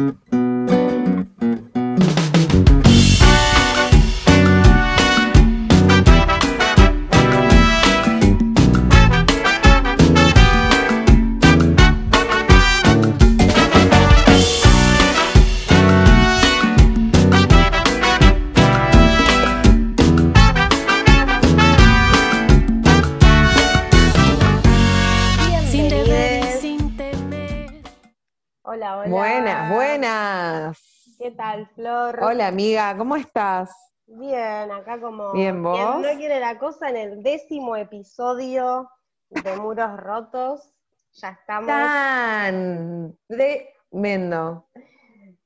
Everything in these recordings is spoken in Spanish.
Mm-hmm. Hola amiga, ¿cómo estás? Bien, acá como. Bien, ¿vos? quien no quiere la cosa en el décimo episodio de Muros Rotos. Ya estamos. Tan tremendo,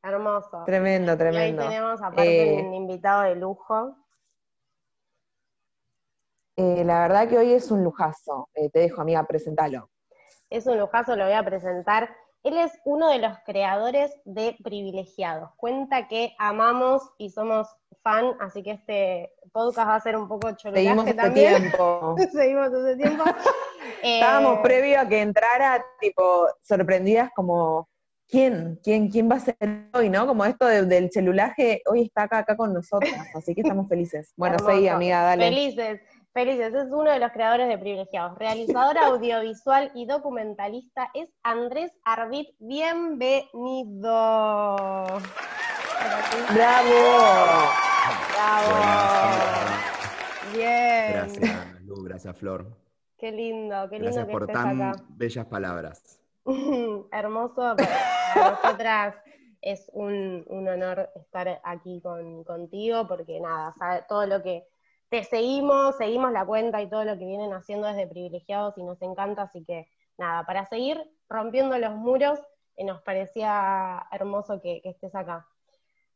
Hermoso. tremendo, Y hoy tremendo. tenemos aparte Eh, un invitado de lujo. Eh, la verdad que hoy es un lujazo. Eh, te dejo, amiga, presentalo. Es un lujazo, lo voy a presentar. Él es uno de los creadores de Privilegiados. Cuenta que amamos y somos fan, así que este podcast va a ser un poco cholulaje Seguimos este también. tiempo. Seguimos ese tiempo. Eh, Estábamos previo a que entrara, tipo, sorprendidas como, ¿quién? ¿Quién, quién va a ser hoy, no? Como esto de- del celulaje, hoy está acá, acá con nosotras, así que estamos felices. Bueno, seguí, amiga, dale. Felices, felices. Es uno de los creadores de Privilegiados. Realizador audiovisual y documentalista es Andrés Arvid. Bienvenido. ¡Bravo! Bravo. Bien. Gracias, Lu, gracias, Flor. Qué lindo, qué lindo Gracias que por estés tan acá. bellas palabras. Hermoso. Para nosotras es un, un honor estar aquí con, contigo porque nada, sabe- todo lo que te seguimos, seguimos la cuenta y todo lo que vienen haciendo desde privilegiados y nos encanta, así que nada, para seguir rompiendo los muros, eh, nos parecía hermoso que, que estés acá.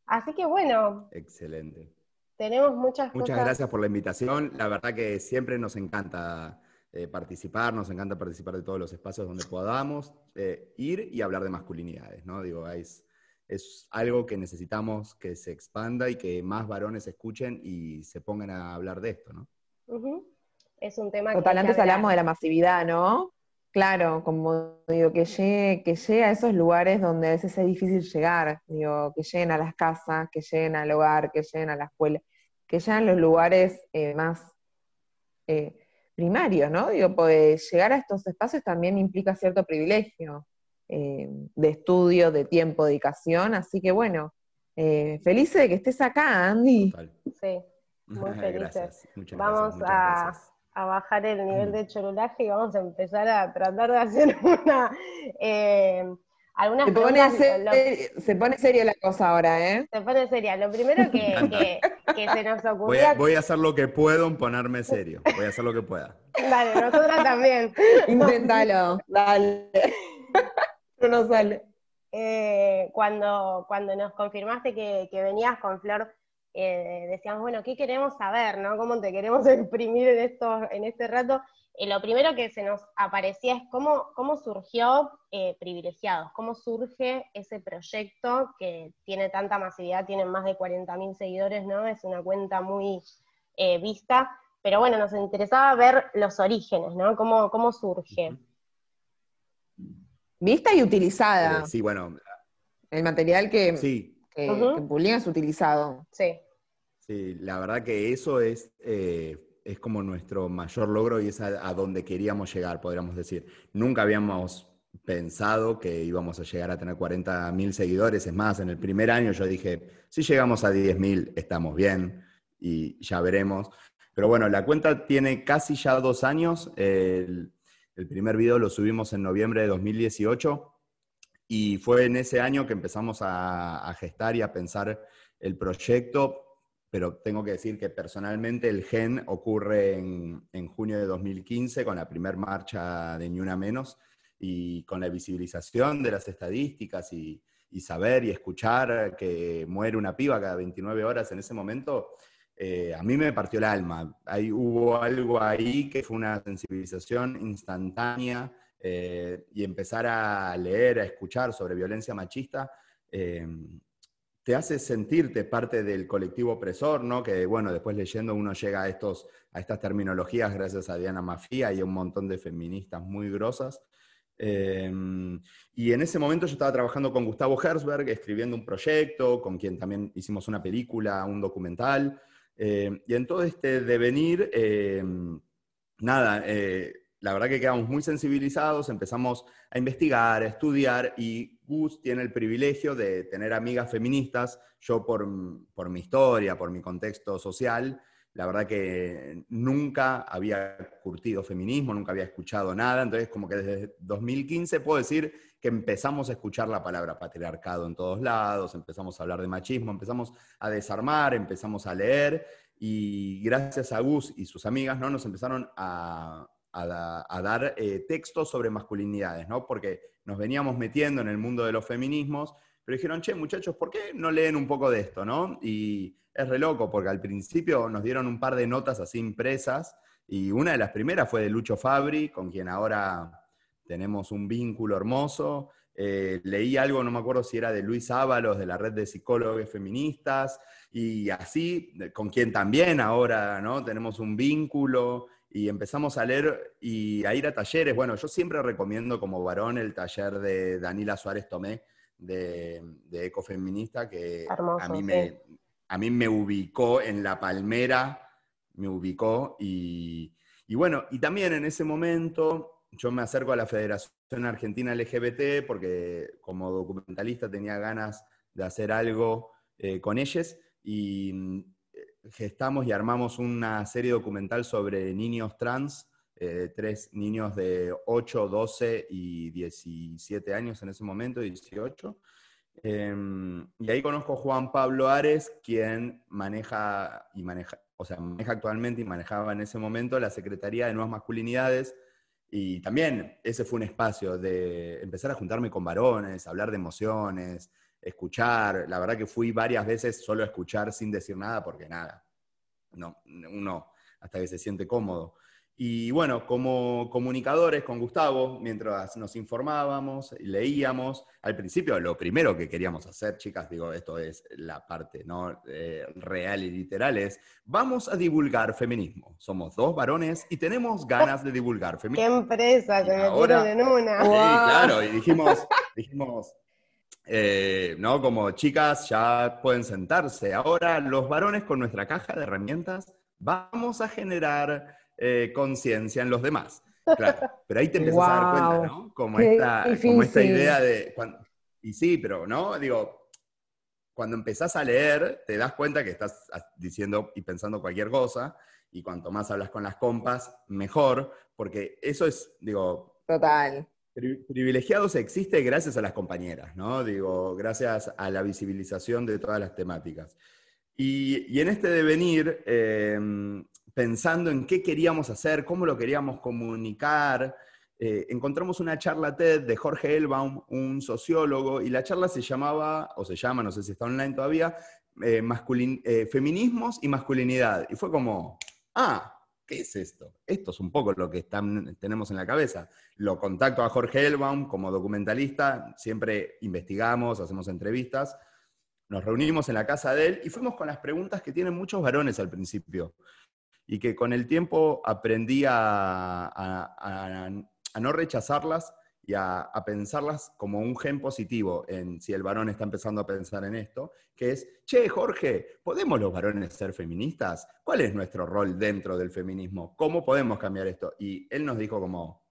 Así que bueno, Excelente. tenemos muchas Muchas cosas. gracias por la invitación. La verdad que siempre nos encanta eh, participar, nos encanta participar de todos los espacios donde podamos eh, ir y hablar de masculinidades, ¿no? Digo, es, es algo que necesitamos que se expanda y que más varones escuchen y se pongan a hablar de esto, ¿no? Es un tema que Total, hay que antes hablar. hablamos de la masividad, ¿no? Claro, como digo, que llegue, que llegue a esos lugares donde a veces es difícil llegar, digo, que lleguen a las casas, que lleguen al hogar, que lleguen a la escuela, que lleguen a los lugares eh, más eh, primarios, ¿no? Digo, pues llegar a estos espacios también implica cierto privilegio eh, de estudio, de tiempo, dedicación, así que bueno, eh, feliz de que estés acá, Andy. Total. Sí. Muy felices. Muchas Vamos gracias. a, gracias. a bajar el nivel de chorulaje y vamos a empezar a tratar de hacer una eh, algunas Se pone, preguntas. ser- lo- se pone seria la cosa ahora, ¿eh? se pone seria. Lo primero que, que- que se nos Voy ocurría. a, voy a hacer lo que puedo en ponerme serio. Voy a hacer lo que pueda. Dale, nosotras también. Inténtalo, dale. No sale. Eh, cuando, cuando nos confirmaste que, que venías con Flor, eh, decíamos, bueno, ¿qué queremos saber? ¿no? ¿Cómo te queremos exprimir en, esto, en este rato? Eh, lo primero que se nos aparecía es cómo, cómo surgió Privilegiados, cómo surge ese proyecto que tiene tanta masividad, tiene más de 40.000 seguidores, ¿no? Es una cuenta muy vista, pero bueno, nos interesaba ver los orígenes, ¿no? ¿Cómo, cómo surge? Vista y utilizada. Eh, sí, bueno, El material que, sí, que, publica es utilizado. Sí. Sí, la verdad que eso es, eh, es como nuestro mayor logro y es a, a donde queríamos llegar, podríamos decir. Nunca habíamos pensado que íbamos a llegar a tener 40.000 seguidores. Es más, en el primer año yo dije, si llegamos a 10.000 estamos bien y ya veremos. Pero bueno, la cuenta tiene casi ya dos años. El primer video lo subimos en noviembre de 2018 y fue en ese año que empezamos a, gestar y a pensar el proyecto pero tengo que decir que personalmente el GEN ocurre en, en junio de 2015 con la primera marcha de Ni Una Menos y con la visibilización de las estadísticas y, y saber y escuchar que muere una piba cada 29 horas en ese momento, eh, a mí me partió el alma. Ahí hubo algo ahí que fue una sensibilización instantánea eh, y empezar a leer, a escuchar sobre violencia machista. eh, te hace sentirte parte del colectivo opresor, ¿no? Que, bueno, después leyendo uno llega a, estos, a estas terminologías gracias a Diana Mafía y a un montón de feministas muy grosas. Eh, y en ese momento yo estaba trabajando con Gustavo Herzberg, escribiendo un proyecto, con quien también hicimos una película, un documental. Eh, y en todo este devenir, eh, nada, la verdad que quedamos muy sensibilizados, empezamos a investigar, a estudiar, y Gus tiene el privilegio de tener amigas feministas. Yo por, por mi historia, por mi contexto social, la verdad que nunca había curtido feminismo, nunca había escuchado nada, entonces como que desde 2015 puedo decir que empezamos a escuchar la palabra patriarcado en todos lados, empezamos a hablar de machismo, empezamos a desarmar, empezamos a leer y gracias a Gus y sus amigas ¿no? nos empezaron a, dar eh, textos sobre masculinidades, ¿no? porque nos veníamos metiendo en el mundo de los feminismos, pero dijeron, che, muchachos, ¿por qué no leen un poco de esto? ¿no? Y es re loco, porque al principio nos dieron un par de notas así impresas, y una de las primeras fue de Lucho Fabri, con quien ahora tenemos un vínculo hermoso. Eh, leí algo, no me acuerdo si era de Luis Ábalos, de la red de psicólogos feministas, y así, con quien también ahora ¿no? tenemos un vínculo, y empezamos a leer y a ir a talleres. Bueno, yo siempre recomiendo como varón el taller de Danila Suárez Tomé, de, de Ecofeminista, que a mí me, a mí me ubicó en la palmera, me ubicó y, bueno, y también en ese momento yo me acerco a la Federación Argentina LGBT porque como documentalista tenía ganas de hacer algo eh, con ellos y mm, gestamos y armamos una serie documental sobre niños trans, eh, tres niños de 8, 12 y 17 años en ese momento, 18. Em, y ahí conozco a Juan Pablo Ares, quien maneja y maneja, o sea, maneja actualmente y manejaba en ese momento la Secretaría de Nuevas Masculinidades. Y también ese fue un espacio de empezar a juntarme con varones, hablar de emociones, escuchar. La verdad que fui varias veces solo a escuchar sin decir nada, porque nada, no, uno hasta que se siente cómodo. Y bueno, como comunicadores con Gustavo, mientras nos informábamos leíamos, al principio lo primero que queríamos hacer, chicas, digo, esto es la parte ¿no? Eh, real y literal, es vamos a divulgar feminismo. Somos dos varones y tenemos ganas de divulgar feminismo. ¡Qué empresa! Que me ahora, en una. Sí, claro, y dijimos, dijimos eh, ¿no? Como chicas ya pueden sentarse. Ahora los varones con nuestra caja de herramientas vamos a generar eh, conciencia en los demás. Claro, pero ahí te empiezas a dar cuenta, ¿no? Como, esta, como esta, idea de... y sí, pero, ¿no? Digo, cuando empezás a leer, te das cuenta que estás diciendo y pensando cualquier cosa, y cuanto más hablas con las compas, mejor, porque eso es, digo... Total. Privilegiados existe gracias a las compañeras, ¿no? Digo, gracias a la visibilización de todas las temáticas. Y, en este devenir, eh, pensando en qué queríamos hacer, cómo lo queríamos comunicar. Eh, encontramos una charla TED de Jorge Elbaum, un sociólogo, y la charla se llamaba, o se llama, no sé si está online todavía, eh, eh, Feminismos y Masculinidad. Y fue como, ah, ¿qué es esto? Esto es un poco lo que tenemos en la cabeza. Lo contacto a Jorge Elbaum como documentalista, siempre investigamos, hacemos entrevistas. Nos reunimos en la casa de él y fuimos con las preguntas que tienen muchos varones al principio y que con el tiempo aprendí a, no rechazarlas y a, pensarlas como un gen positivo en si el varón está empezando a pensar en esto, que es, che, Jorge, ¿podemos los varones ser feministas? ¿Cuál es nuestro rol dentro del feminismo? ¿Cómo podemos cambiar esto? Y él nos dijo como,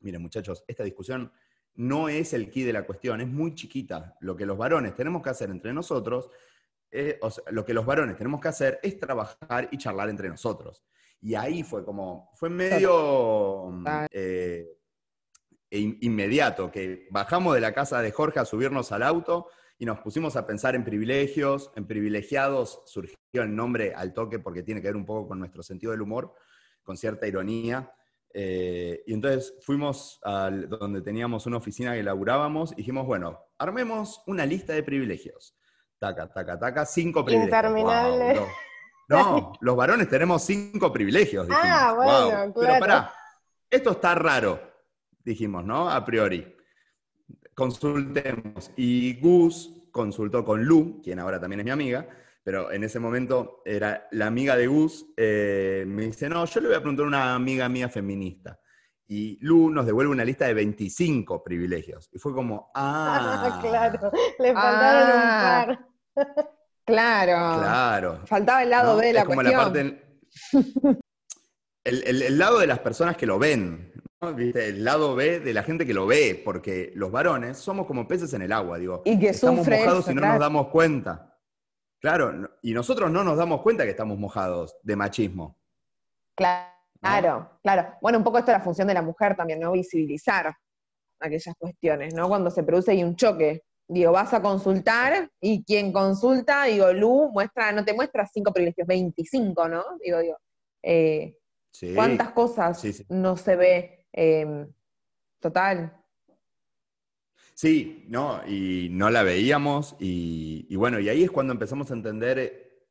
miren muchachos, esta discusión no es el key de la cuestión, es muy chiquita. Lo que los varones tenemos que hacer entre nosotros eh, lo que los varones tenemos que hacer es trabajar y charlar entre nosotros. Y ahí fue como, fue medio eh, inmediato, que bajamos de la casa de Jorge a subirnos al auto y nos pusimos a pensar en privilegios, en privilegiados, surgió el nombre al toque porque tiene que ver un poco con nuestro sentido del humor, con cierta ironía. Eh, y entonces fuimos a donde teníamos una oficina que laburábamos y dijimos, bueno, armemos una lista de privilegios taca, taca, taca, cinco privilegios. Interminable. no. los varones tenemos cinco privilegios. Ah, bueno, claro. Pero pará, esto está raro, dijimos, ¿no? A priori. Consultemos. Y Gus consultó con Lu, quien ahora también es mi amiga, pero en ese momento era la amiga de Gus, eh, me dice, no, yo le voy a preguntar a una amiga mía feminista. y Lu nos devuelve una lista de 25 privilegios. Y fue como, ah, claro, le faltaron Ah. un par. Claro. claro. Faltaba el lado ¿no? B de la es como cuestión. la parte. El, el- el lado de las personas que lo ven, ¿no? ¿Viste? El lado B de la gente que lo ve, porque los varones somos como peces en el agua, digo. Y que estamos mojados eso, y no claro. nos damos cuenta. Claro, y nosotros no nos damos cuenta que estamos mojados de machismo. Claro, claro. Bueno, un poco esto es la función de la mujer también, ¿no? Visibilizar aquellas cuestiones, ¿no? Cuando se produce ahí un choque. Digo, vas a consultar y quien consulta, digo, Lu, muestra, no te muestra cinco privilegios, 25, ¿no? Digo, digo, eh, Sí. ¿cuántas cosas Sí, sí. no se ve? Eh, total. Sí, no, y no la veíamos, y, y bueno, y ahí es cuando empezamos a entender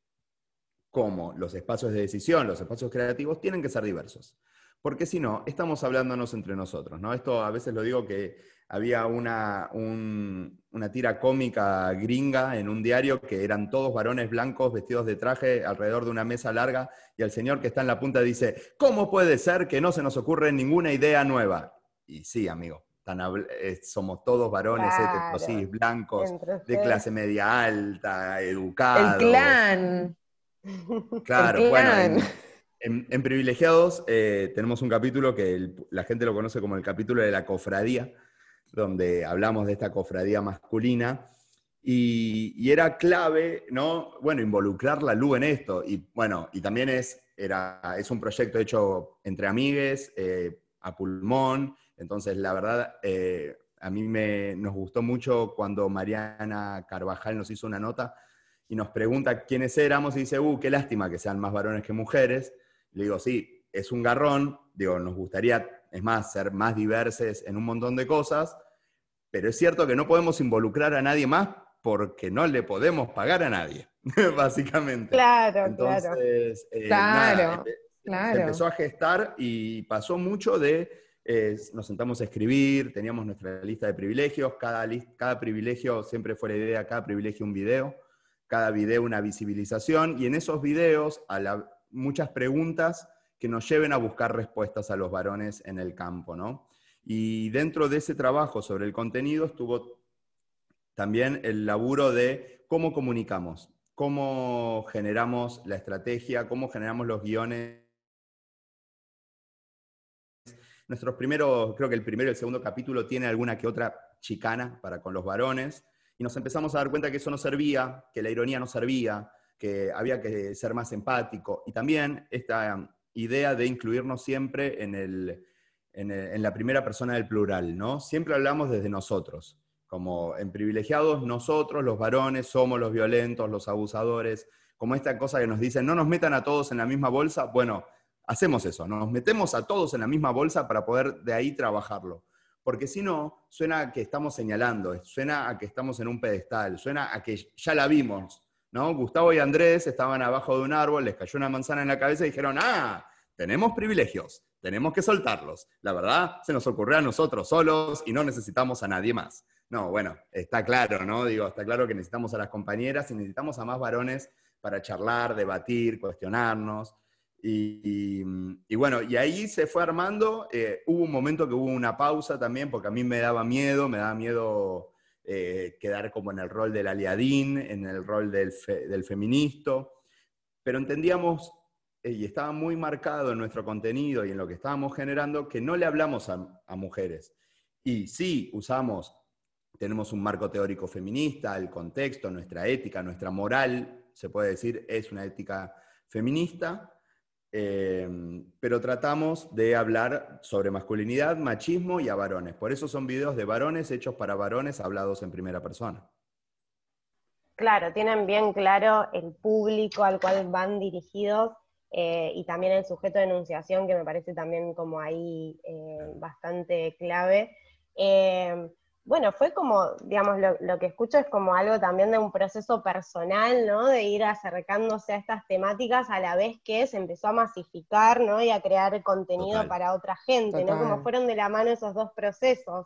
cómo los espacios de decisión, los espacios creativos tienen que ser diversos. Porque si no, estamos hablándonos entre nosotros, ¿no? Esto a veces lo digo que había una, un- una tira cómica gringa en un diario que eran todos varones blancos vestidos de traje alrededor de una mesa larga y el señor que está en la punta dice, ¿cómo puede ser que no se nos ocurre ninguna idea nueva? Y sí, amigo, tan eh, somos todos varones Claro. heterosis, blancos, de clase media alta, El educados. clan. Claro, el bueno, clan. En- Privilegiados eh, tenemos un capítulo que la gente lo conoce como el capítulo de la cofradía, donde hablamos de esta cofradía masculina. Y, y era clave, ¿no? Bueno, involucrar la luz en esto. Y bueno, y también es, era, es un proyecto hecho entre amigues, eh, a pulmón. Entonces, la verdad, eh, a mí me, nos gustó mucho cuando Mariana Carvajal nos hizo una nota y nos pregunta quiénes éramos y dice, uh, qué lástima que sean más varones que mujeres. Le digo, sí, es un garrón, digo, nos gustaría, es más, ser más diversos en un montón de cosas, pero es cierto que no podemos involucrar a nadie más porque no le podemos pagar a nadie, básicamente. Claro, claro. Entonces, eh, Claro, nada, eh, claro. se empezó a gestar y pasó mucho de, eh, nos sentamos a escribir, teníamos nuestra lista de privilegios, cada, cada privilegio, siempre fue la idea, cada privilegio un video, cada video una visibilización, y en esos videos a la- muchas preguntas que nos lleven a buscar respuestas a los varones en el campo, ¿no? Y dentro de ese trabajo sobre el contenido estuvo también el laburo de cómo comunicamos, cómo generamos la estrategia, cómo generamos los guiones. Nuestros primeros, creo que el primero y el segundo capítulo tiene alguna que otra chicana para con los varones, y nos empezamos a dar cuenta que eso no servía, que la ironía no servía, que había que ser más empático, y también esta idea de incluirnos siempre en, el, en, la primera persona del plural, ¿no? Siempre hablamos desde nosotros, como en privilegiados nosotros, los varones, somos los violentos, los abusadores, como esta cosa que nos dicen, no nos metan a todos en la misma bolsa, bueno, hacemos eso, nos metemos a todos en la misma bolsa para poder de ahí trabajarlo. Porque si no, suena a que estamos señalando, suena a que estamos en un pedestal, suena a que ya la vimos, ¿no? Gustavo y Andrés estaban abajo de un árbol, les cayó una manzana en la cabeza y dijeron, ah, tenemos privilegios, tenemos que soltarlos. La verdad, se nos ocurrió a nosotros solos y no necesitamos a nadie más. No, bueno, está claro, ¿no? Digo, está claro que necesitamos a las compañeras y necesitamos a más varones para charlar, debatir, cuestionarnos. Y, bueno, y ahí se fue armando. eh, hubo un momento que hubo una pausa también, porque a mí me daba miedo, me daba miedo eh, quedar como en el rol del aliadín, en el rol del, fe- del feministo. Pero entendíamos, eh, y estaba muy marcado en nuestro contenido y en lo que estábamos generando, que no le hablamos a, a mujeres. Y sí, usamos, tenemos un marco teórico feminista, el contexto, nuestra ética, nuestra moral, se puede decir, es una ética feminista, eh, pero tratamos de hablar sobre masculinidad, machismo y a varones. Por eso son videos de varones hechos para varones hablados en primera persona. Claro, tienen bien claro el público al cual van dirigidos eh, y también el sujeto de enunciación, que me parece también como ahí eh, bastante clave. Eh, bueno, fue como, digamos, lo, lo que escucho es como algo también de un proceso personal, ¿no? De ir acercándose a estas temáticas a la vez que se empezó a masificar, ¿no? Y a crear contenido Total. para otra gente, ¿no? Como fueron de la mano esos dos procesos.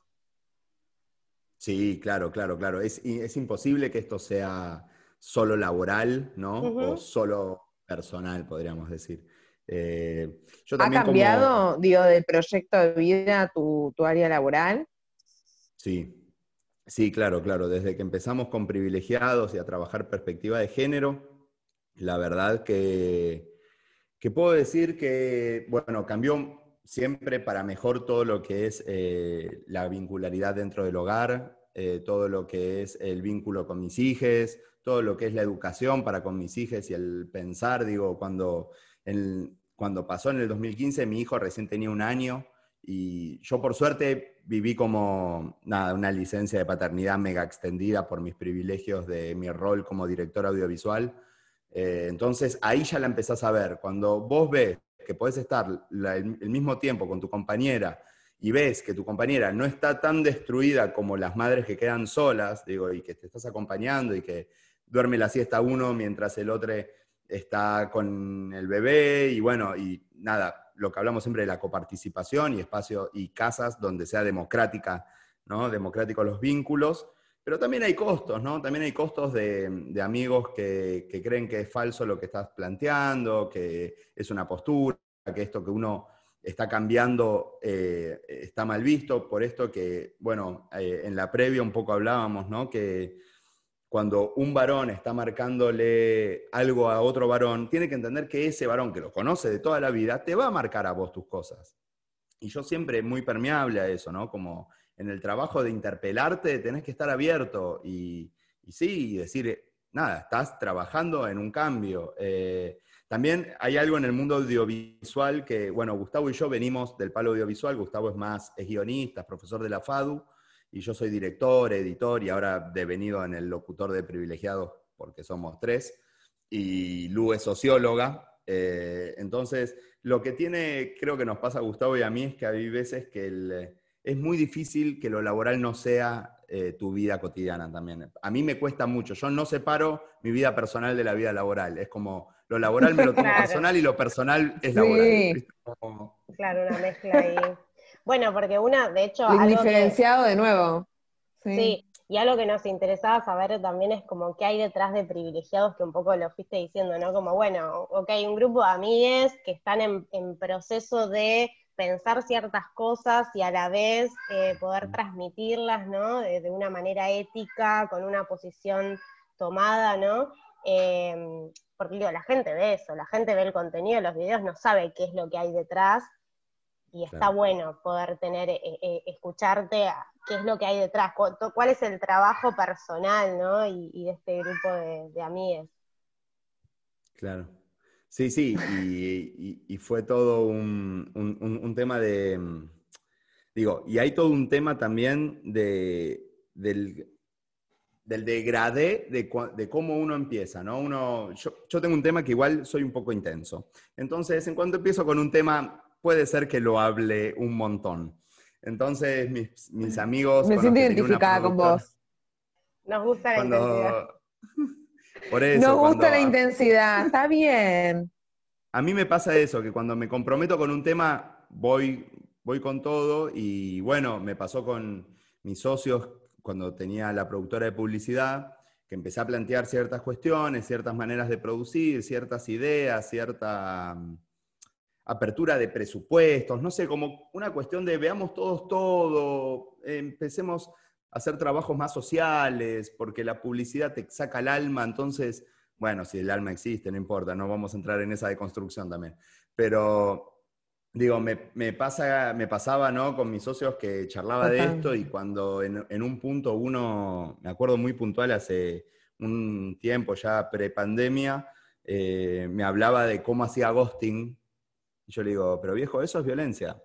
Sí, claro, claro, claro. Es, imposible que esto sea solo laboral, ¿no? O solo personal, podríamos decir. Eh, yo ¿Ha también como- cambiado, digo, del proyecto de vida tu, tu área laboral? Sí, sí, claro, claro. Desde que empezamos con privilegiados y a trabajar perspectiva de género, la verdad que, que puedo decir que, bueno, cambió siempre para mejor todo lo que es eh, la vincularidad dentro del hogar, eh, todo lo que es el vínculo con mis hijos, todo lo que es la educación para con mis hijos y el pensar, digo, cuando, cuando pasó en el 2015, mi hijo recién tenía un año y yo por suerte viví como, nada, una licencia de paternidad mega extendida por mis privilegios de mi rol como director audiovisual. Eh, entonces ahí ya la empezás a ver. Cuando vos ves que podés estar el, el mismo tiempo con tu compañera y ves que tu compañera no está tan destruida como las madres que quedan solas, digo, y que te estás acompañando y que duerme la siesta uno mientras el otro está con el bebé y bueno, y nada, lo que hablamos siempre de la coparticipación y espacios y casas donde sea democrática, ¿no? Democráticos los vínculos, pero también hay costos, ¿no? También hay costos de, amigos que, que creen que es falso lo que estás planteando, que es una postura, que esto que uno está cambiando eh, está mal visto, por esto que, bueno, eh, en la previa un poco hablábamos, ¿no? Que cuando un varón está marcándole algo a otro varón, tiene que entender que ese varón que lo conoce de toda la vida, te va a marcar a vos tus cosas. Y yo siempre muy permeable a eso, ¿no? Como en el trabajo de interpelarte tenés que estar abierto y, y sí, decir, nada, estás trabajando en un cambio. Eh, también hay algo en el mundo audiovisual que, bueno, Gustavo y yo venimos del palo audiovisual, Gustavo es más, es guionista, es profesor de la FADU, y yo soy director, editor y ahora devenido en el locutor de privilegiados porque somos tres, y Lu es socióloga. eh, entonces, lo que tiene, creo que nos pasa a Gustavo y a mí es que hay veces que el- es muy difícil que lo laboral no sea eh, tu vida cotidiana también. A mí me cuesta mucho, yo no separo mi vida personal de la vida laboral, es como lo laboral me lo tomo Claro. personal y lo personal es Sí. laboral. Como- Claro, una mezcla ahí. Bueno, porque una, de hecho, que, indiferenciado de nuevo. Sí. sí, y algo que nos interesaba saber también es como qué hay detrás de privilegiados, que un poco lo fuiste diciendo, ¿no? Como, bueno, ok, un grupo de amigues que están en, en proceso de pensar ciertas cosas y a la vez eh, poder transmitirlas, ¿no? De, de una manera ética, con una posición tomada, ¿no? Eh, porque digo, la gente ve eso, la gente ve el contenido de los videos, no sabe qué es lo que hay detrás, y está Claro. bueno poder tener, eh, eh, escucharte a qué es lo que hay detrás, cuál es el trabajo personal, ¿no? Y, y de este grupo de, de amigues. Claro. Sí, sí, y, y- y fue todo un, un- tema de, mm, digo, y hay todo un tema también de, del, del degradé de, de cómo uno empieza, ¿no? Uno, yo, yo tengo un tema que igual soy un poco intenso. Entonces, en cuanto empiezo con un tema, puede ser que lo hable un montón. Entonces, mis, mis amigos... Me siento identificada con vos. Nos gusta la intensidad. Cuando... Por eso, Nos gusta cuando- la intensidad, está bien. A mí me pasa eso, que cuando me comprometo con un tema, voy, voy con todo y bueno, me pasó con mis socios cuando tenía la productora de publicidad, que empecé a plantear ciertas cuestiones, ciertas maneras de producir, ciertas ideas, cierta apertura de presupuestos, no sé, como una cuestión de veamos todos todo, empecemos a hacer trabajos más sociales, porque la publicidad te saca el alma, entonces bueno, si el alma existe, no importa, no vamos a entrar en esa deconstrucción también. Pero, digo, me, me pasa, me pasaba, ¿no? Con mis socios que charlaba de esto y cuando en, en un punto uno, me acuerdo muy puntual hace un tiempo ya pre-pandemia, eh, me hablaba de cómo hacía ghosting. Y yo le digo, pero viejo, eso es violencia.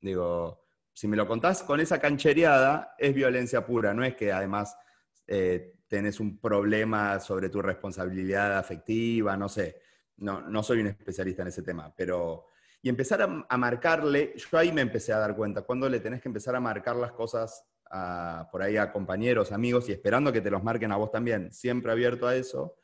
Digo, si me lo contás con esa canchereada, es violencia pura, no es que además eh, tenés un problema sobre tu responsabilidad afectiva, no sé. No, no soy un especialista en ese tema, pero... Y empezar a, marcarle, yo ahí me empecé a dar cuenta, cuando le tenés que empezar a marcar las cosas a- por ahí a compañeros, amigos, y esperando que te los marquen a vos también, siempre abierto a eso,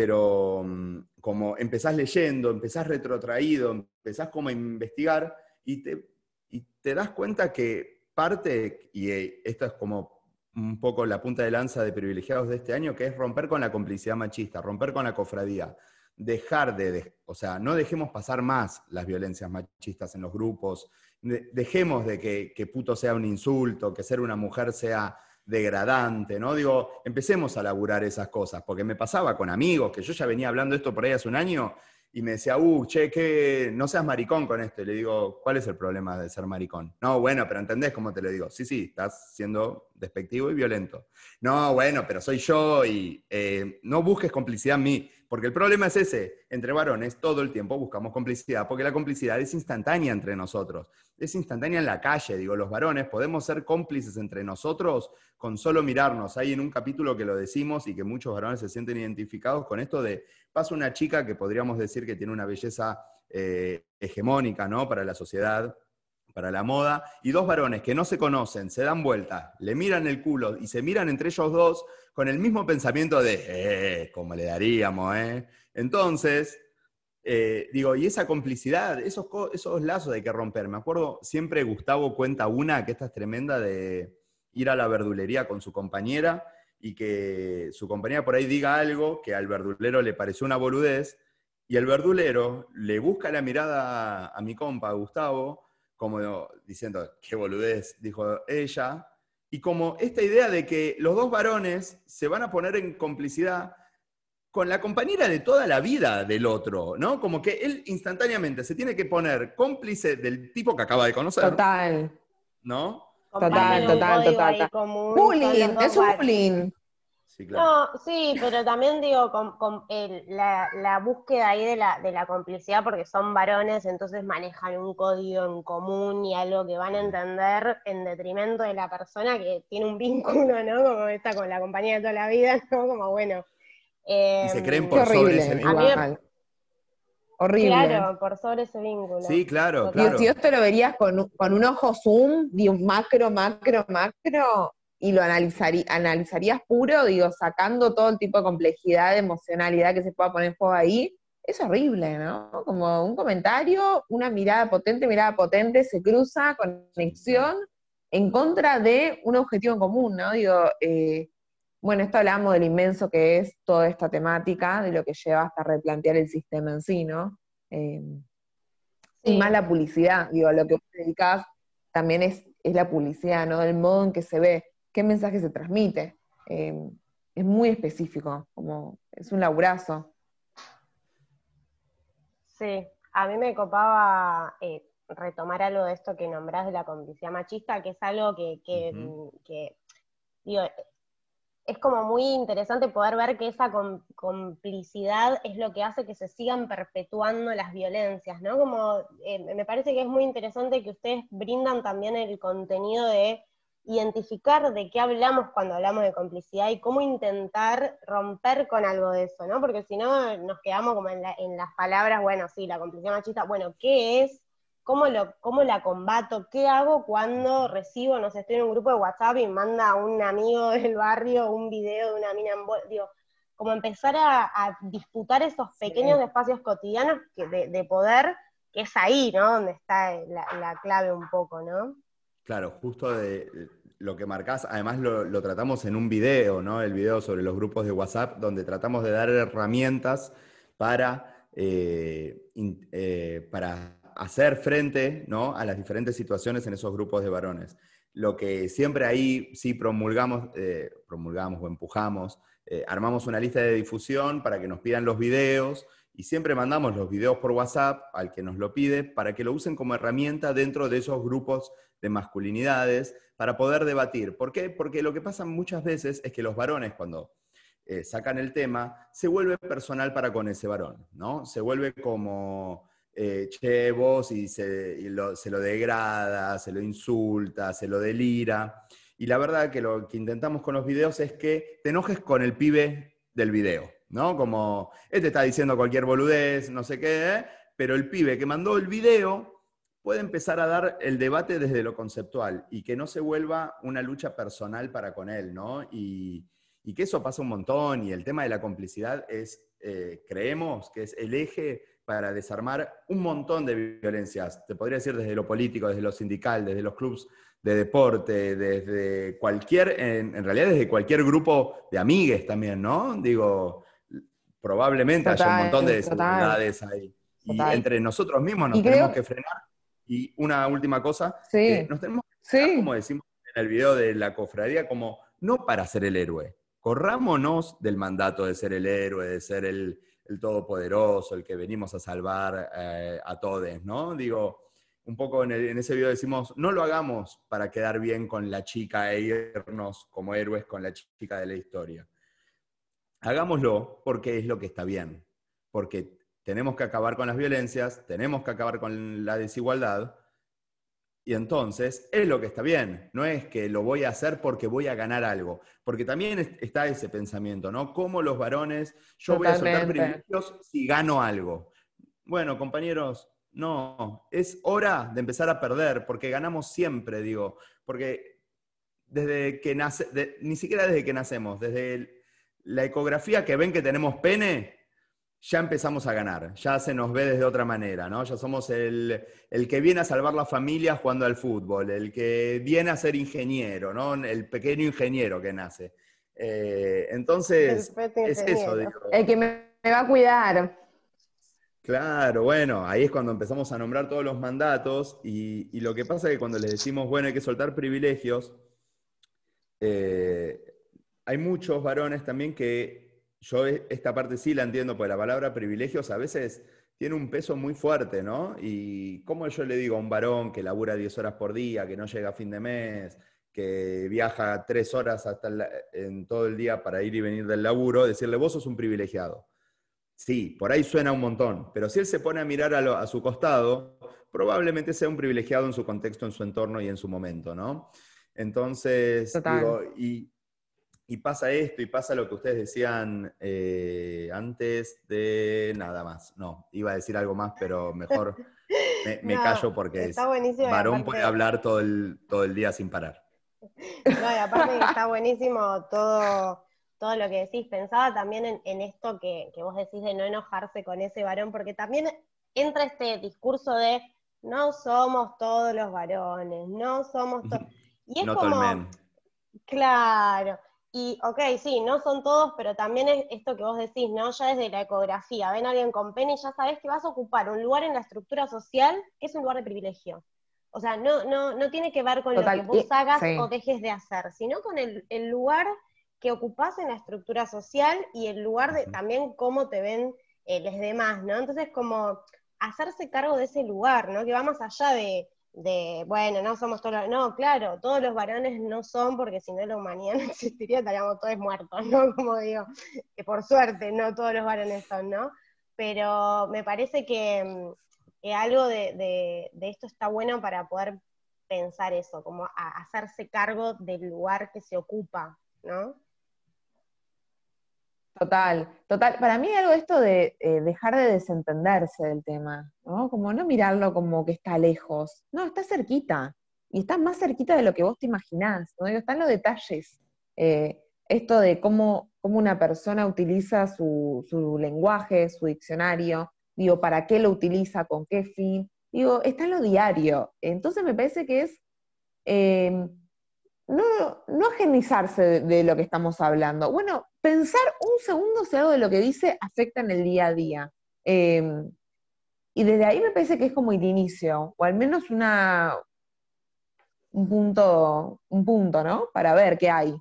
pero mm, como empezás leyendo, empezás retrotraído, empezás como a investigar y te, das cuenta que parte, y eh, esto es como un poco la punta de lanza de privilegiados de este año, que es romper con la complicidad machista, romper con la cofradía. dejar de, de- o sea, no dejemos pasar más las violencias machistas en los grupos, de- dejemos de que, que puto sea un insulto, que ser una mujer sea degradante, ¿no? Digo, empecemos a laburar esas cosas, porque me pasaba con amigos, que yo ya venía hablando esto por ahí hace un año, y me decía, uh, che, que no seas maricón con esto. Y le digo, ¿cuál es el problema de ser maricón? No, bueno, pero ¿entendés cómo te lo digo? Sí, sí, estás siendo despectivo y violento. No, bueno, pero soy yo y eh, no busques complicidad en mí, porque el problema es ese. Entre varones todo el tiempo buscamos complicidad, porque la complicidad es instantánea entre nosotros. Es instantánea en la calle, digo, los varones podemos ser cómplices entre nosotros con solo mirarnos. Hay en un capítulo que lo decimos y que muchos varones se sienten identificados con esto de, pasa una chica que podríamos decir que tiene una belleza eh, hegemónica, ¿no? Para la sociedad, para la moda, y dos varones que no se conocen, se dan vuelta, le miran el culo y se miran entre ellos dos con el mismo pensamiento de, eh, ¿cómo le daríamos, eh? Entonces, eh, digo, y esa complicidad, esos, esos lazos hay que romper. Me acuerdo, siempre Gustavo cuenta una, que esta es tremenda, de ir a la verdulería con su compañera y que su compañera por ahí diga algo que al verdulero le pareció una boludez, y el verdulero le busca la mirada a mi compa, Gustavo, como diciendo, qué boludez, dijo ella, y como esta idea de que los dos varones se van a poner en complicidad con la compañera de toda la vida del otro, ¿no? Como que él instantáneamente se tiene que poner cómplice del tipo que acaba de conocer, Total. ¿no? Total, total, total. son Bullying, es un bullying. Sí, claro. No, sí, pero también digo, con, con el- la, la búsqueda ahí de la, de la complicidad, porque son varones, entonces manejan un código en común y algo que van a entender en detrimento de la persona que tiene un vínculo, ¿no? Como está con la compañía de toda la vida, ¿no? Como bueno. Y se em, creen por sobre horrible, ese vínculo. Horrible. Claro, por sobre ese vínculo. Sí, claro, Total. Digo, claro. si esto lo verías con, un- con un ojo zoom, de un macro, macro, macro, y lo analizarí- analizarías puro, digo, sacando todo el tipo de complejidad, de emocionalidad que se pueda poner en juego ahí, es horrible, ¿no? Como un comentario, una mirada potente, mirada potente, se cruza, conexión, en contra de un objetivo en común, ¿no? Digo, eh, bueno, esto hablamos del inmenso que es toda esta temática, de lo que lleva hasta replantear el sistema en sí, ¿no? Eh, y más la publicidad, digo, lo que vos dedicás también es, es la publicidad, ¿no? El modo en que se ve, qué mensaje se transmite. Eh, es muy específico, como es un laburazo. Sí, a mí me copaba eh, retomar algo de esto que nombrás de la complicidad machista, que es algo que, que, digo, es como muy interesante poder ver que esa com- complicidad es lo que hace que se sigan perpetuando las violencias, ¿no? Como eh, me parece que es muy interesante que ustedes brindan también el contenido de identificar de qué hablamos cuando hablamos de complicidad y cómo intentar romper con algo de eso, ¿no? Porque si no nos quedamos como en, la- en las palabras, bueno, sí, la complicidad machista, bueno, ¿qué es? ¿Cómo, lo, ¿Cómo la combato? ¿Qué hago cuando recibo, no sé, estoy en un grupo de WhatsApp y manda un amigo del barrio un video de una mina en bol- Digo, como empezar a, a disputar esos pequeños espacios cotidianos que, de, de poder, que es ahí, ¿no? Donde está la, la clave un poco, ¿no? Claro, justo de lo que marcás, además lo, tratamos en un video, ¿no? El video sobre los grupos de WhatsApp, donde tratamos de dar herramientas para, eh, eh, para hacer frente, ¿no? A las diferentes situaciones en esos grupos de varones. Lo que siempre ahí sí promulgamos, eh, promulgamos o empujamos, armamos una lista de difusión para que nos pidan los videos y siempre mandamos los videos por WhatsApp al que nos lo pide para que lo usen como herramienta dentro de esos grupos de masculinidades para poder debatir. ¿Por qué? Porque lo que pasa muchas veces es que los varones cuando eh, sacan el tema se vuelve personal para con ese varón, ¿no? Se vuelve como, eh, y, se, lo, se lo degrada, se lo insulta, se lo delira. Y la verdad que lo que intentamos con los videos es que te enojes con el pibe del video, ¿no? Como, este está diciendo cualquier boludez, no sé qué, ¿eh? pero el pibe que mandó el video puede empezar a dar el debate desde lo conceptual y que no se vuelva una lucha personal para con él, ¿no? Y, y que eso pasa un montón y el tema de la complicidad es, eh, creemos que es el eje para desarmar un montón de violencias. Te podría decir desde lo político, desde lo sindical, desde los clubes de deporte, desde cualquier, en, en realidad desde cualquier grupo de amigues también, ¿no? Digo, probablemente haya un Total, montón de total. desigualdades ahí. Y Total. entre nosotros mismos nos Y creo- tenemos que frenar. Y una última cosa, Sí, nos tenemos que sí, como decimos en el video de la cofradía, como no para ser el héroe. Corrámonos del mandato de ser el héroe, de ser el, el todopoderoso, el que venimos a salvar eh, a todos, ¿no? Digo, un poco en, el- en ese video decimos, no lo hagamos para quedar bien con la chica e irnos como héroes con la chica de la historia. Hagámoslo porque es lo que está bien, porque tenemos que acabar con las violencias, tenemos que acabar con la desigualdad, y entonces es lo que está bien, no es que lo voy a hacer porque voy a ganar algo, porque también es- está ese pensamiento, ¿no? Como los varones, yo voy a soltar privilegios si gano algo. Bueno, compañeros, no, es hora de empezar a perder, porque ganamos siempre, digo, porque desde que nace, de- ni siquiera desde que nacemos, desde el- la ecografía que ven que tenemos pene, ya empezamos a ganar, ya se nos ve desde otra manera, ¿no? Ya somos el, el que viene a salvar la familia jugando al fútbol, el que viene a ser ingeniero, ¿no? El pequeño ingeniero que nace. Eh, entonces, es eso, digo. el que me, me va a cuidar. Claro, bueno, ahí es cuando empezamos a nombrar todos los mandatos y, y lo que pasa es que cuando les decimos, bueno, hay que soltar privilegios, eh, hay muchos varones también que yo e- esta parte sí la entiendo, porque la palabra privilegios a veces tiene un peso muy fuerte, ¿no? Y como yo le digo a un varón que labura 10 horas por día, que no llega a fin de mes, que viaja 3 horas hasta el- en todo el día para ir y venir del laburo, decirle, vos sos un privilegiado. Sí, por ahí suena un montón, pero si él se pone a mirar a, lo- a su costado, probablemente sea un privilegiado en su contexto, en su entorno y en su momento, ¿no? Entonces, digo, y, y pasa esto, y pasa lo que ustedes decían eh, antes de nada más. No, iba a decir algo más, pero mejor me, me No, callo porque está buenísimo varón puede hablar todo el, todo el día sin parar. No, y aparte que está buenísimo todo, todo lo que decís. Pensaba también en, en esto que, que vos decís de no enojarse con ese varón, porque también entra este discurso de no somos todos los varones, no somos todos. Y es No como. Claro. Y, ok, sí, no son todos, pero también es esto que vos decís, ¿no? Ya desde la ecografía, ven a alguien con pene y ya sabes que vas a ocupar un lugar en la estructura social que es un lugar de privilegio. O sea, no, no, no tiene que ver con Total, lo que vos y- hagas sí. o dejes de hacer, sino con el, el lugar que ocupás en la estructura social y el lugar de también cómo te ven eh, los demás, ¿no? Entonces, como hacerse cargo de ese lugar, ¿no? Que va más allá de, de, bueno, no somos todos, no, claro, todos los varones no son, porque si no la humanidad no existiría, estaríamos todos muertos, ¿no? Como digo, que por suerte no todos los varones son, ¿no? Pero me parece que, mm, algo de, esto está bueno para poder pensar eso, como hacerse cargo del lugar que se ocupa, ¿no? Total, total. Para mí algo esto de eh, dejar de desentenderse del tema, ¿no? Como no mirarlo como que está lejos. No, está cerquita. Y está más cerquita de lo que vos te imaginás, ¿no? Están los detalles. Eh, esto de cómo, cómo una persona utiliza su, su lenguaje, su diccionario, digo, para qué lo utiliza, con qué fin. Digo, está en lo diario. Entonces me parece que es eh, no, no ajenizarse de, de lo que estamos hablando. Bueno, pensar un segundo si algo de lo que dice afecta en el día a día. Eh, y desde ahí me parece que es como el inicio, o al menos una, un punto, un punto, ¿no? Para ver qué hay.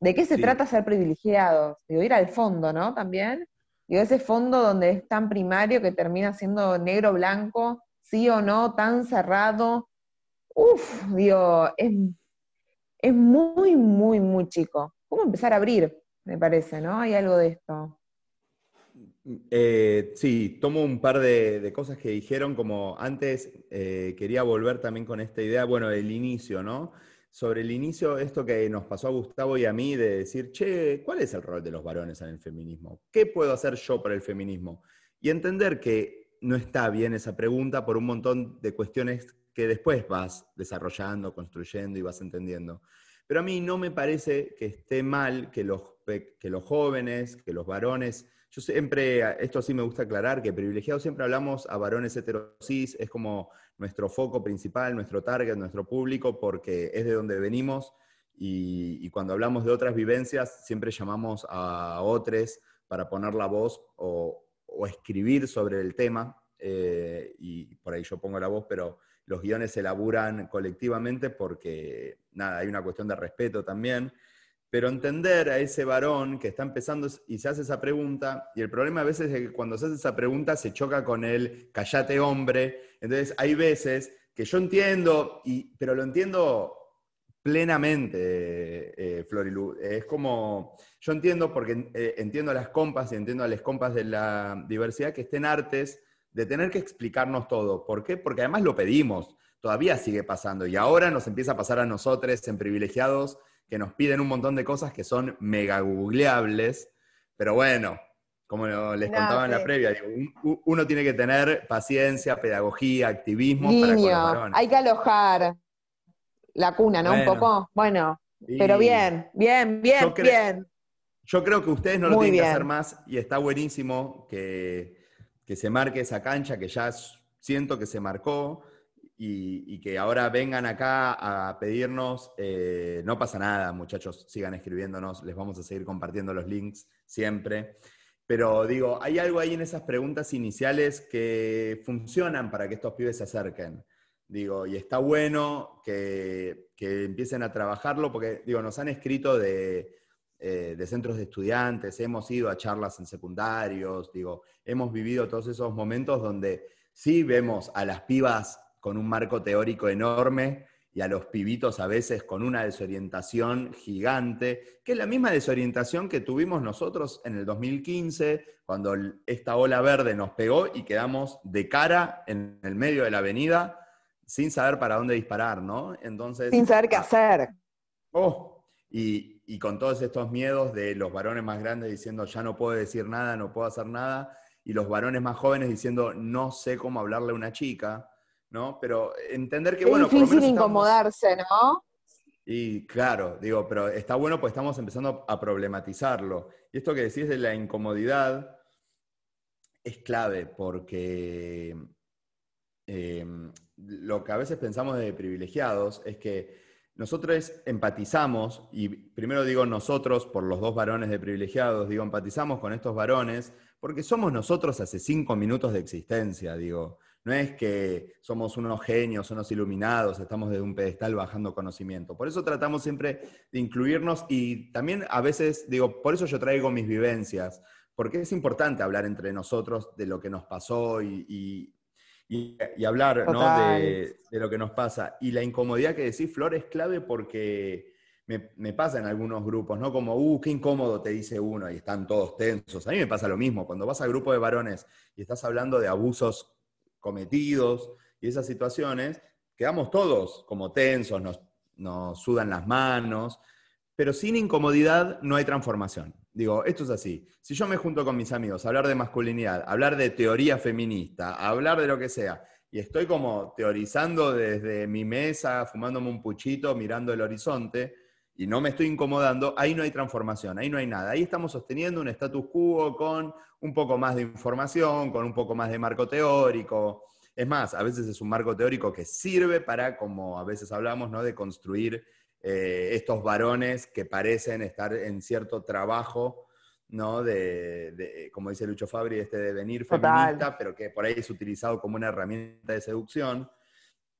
¿De qué se Sí. trata ser privilegiados? Digo, ir al fondo, ¿no? También. Digo, ese fondo donde es tan primario que termina siendo negro-blanco, sí o no, tan cerrado. Uf, digo, es, es muy, muy, muy chico. ¿Cómo empezar a abrir? Me parece, ¿no? Hay algo de esto. Eh, sí, tomo un par de, cosas que dijeron, como antes eh, quería volver también con esta idea, bueno, el inicio, ¿no? Sobre el inicio, esto que nos pasó a Gustavo y a mí de decir, che, ¿cuál es el rol de los varones en el feminismo? ¿Qué puedo hacer yo para el feminismo? Y entender que no está bien esa pregunta por un montón de cuestiones que después vas desarrollando, construyendo y vas entendiendo. Pero a mí no me parece que esté mal que los, que los jóvenes, que los varones, yo siempre, esto sí me gusta aclarar, que privilegiados siempre hablamos a varones heterosis, es como nuestro foco principal, nuestro target, nuestro público, porque es de donde venimos y, cuando hablamos de otras vivencias siempre llamamos a otros para poner la voz o, o escribir sobre el tema, eh, y por ahí yo pongo la voz, pero los guiones se elaboran colectivamente porque, nada, hay una cuestión de respeto también. Pero entender a ese varón que está empezando y se hace esa pregunta, y el problema a veces es que cuando se hace esa pregunta se choca con el callate hombre. Entonces hay veces que yo entiendo, y, pero lo entiendo plenamente, eh, Florilu. Es como, yo entiendo porque eh, entiendo a las compas y entiendo a las compas de la diversidad que estén artes de tener que explicarnos todo. ¿Por qué? Porque además lo pedimos, todavía sigue pasando y ahora nos empieza a pasar a nosotros en privilegiados que nos piden un montón de cosas que son mega googleables, pero bueno, como les contaba en la previa, uno tiene que tener paciencia, pedagogía, activismo. Niño, hay que alojar la cuna, ¿no? Un poco. Bueno, pero bien, bien, bien, bien. Yo creo que ustedes no lo tienen que hacer más y está buenísimo que, que se marque esa cancha que ya siento que se marcó y, que ahora vengan acá a pedirnos, eh, no pasa nada, muchachos, sigan escribiéndonos, les vamos a seguir compartiendo los links siempre. Pero digo, hay algo ahí en esas preguntas iniciales que funcionan para que estos pibes se acerquen. Digo, y está bueno que, empiecen a trabajarlo porque, digo, nos han escrito de, eh, de centros de estudiantes, hemos ido a charlas en secundarios, digo, hemos vivido todos esos momentos donde sí vemos a las pibas con un marco teórico enorme y a los pibitos a veces con una desorientación gigante, que es la misma desorientación que tuvimos nosotros en el 2015, cuando esta ola verde nos pegó y quedamos de cara en el medio de la avenida sin saber para dónde disparar, ¿no? Entonces... Sin saber qué ah, hacer. Oh, y, y con todos estos miedos de los varones más grandes diciendo ya no puedo decir nada, no puedo hacer nada, y los varones más jóvenes diciendo no sé cómo hablarle a una chica. ¿no? Pero entender que, es bueno, difícil incomodarse, ¿no? Y claro, digo, pero está bueno pues estamos empezando a problematizarlo. Y esto que decís de la incomodidad es clave porque em, lo que a veces pensamos de privilegiados es que nosotros empatizamos, y primero digo nosotros por los dos varones de privilegiados, digo empatizamos con estos varones porque somos nosotros hace cinco minutos de existencia, digo. No es que somos unos genios, unos iluminados, estamos desde un pedestal bajando conocimiento. Por eso tratamos siempre de incluirnos y también a veces, digo, por eso yo traigo mis vivencias, porque es importante hablar entre nosotros de lo que nos pasó y, hablar de, lo que nos pasa. Y la incomodidad que decís, Flor, es clave porque me, me, pasa en algunos grupos, ¿no? Como, uh, qué incómodo te dice uno y están todos tensos. A mí me pasa lo mismo. Cuando vas al grupo de varones y estás hablando de abusos cometidos y esas situaciones, quedamos todos como tensos, nos, nos sudan las manos, pero sin incomodidad no hay transformación. Digo, esto es así. Si yo me junto con mis amigos a hablar de masculinidad, a hablar de teoría feminista, a hablar de lo que sea, y estoy como teorizando desde mi mesa, fumándome un puchito, mirando el horizonte, y no me estoy incomodando, ahí no hay transformación, ahí no hay nada. Ahí estamos sosteniendo un status quo con un poco más de información, con un poco más de marco teórico. Es más, a veces es un marco teórico que sirve para, como a veces hablamos, ¿no? de construir eh, estos varones que parecen estar en cierto trabajo, ¿no? De, como dice Lucho Fabri, este devenir feminista, pero que por ahí es utilizado como una herramienta de seducción.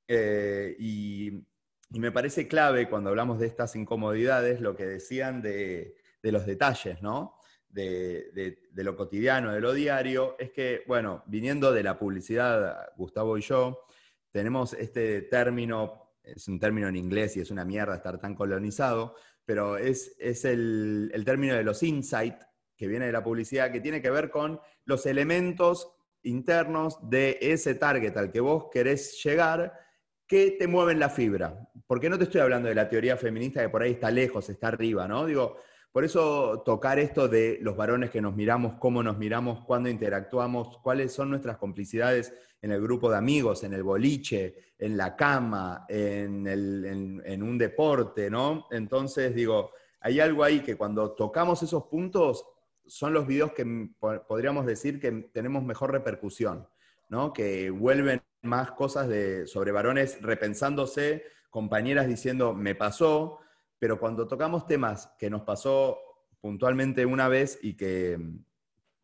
Eh, y, y me parece clave cuando hablamos de estas incomodidades lo que decían de, los detalles, ¿no? De, lo cotidiano, de lo diario, es que, bueno, viniendo de la publicidad, Gustavo y yo, tenemos este término, es un término en inglés y es una mierda estar tan colonizado, pero es, es el, el término de los insights que viene de la publicidad, que tiene que ver con los elementos internos de ese target al que vos querés llegar que te mueven la fibra. Porque no te estoy hablando de la teoría feminista que por ahí está lejos, está arriba, ¿no? Digo, por eso tocar esto de los varones que nos miramos, cómo nos miramos, cuándo interactuamos, cuáles son nuestras complicidades en el grupo de amigos, en el boliche, en la cama, en, en un deporte, ¿no? Entonces, digo, hay algo ahí que cuando tocamos esos puntos son los videos que podríamos decir que tenemos mejor repercusión, ¿no? Que vuelven más cosas de, sobre varones repensándose, compañeras diciendo, me pasó, pero cuando tocamos temas que nos pasó puntualmente una vez y que,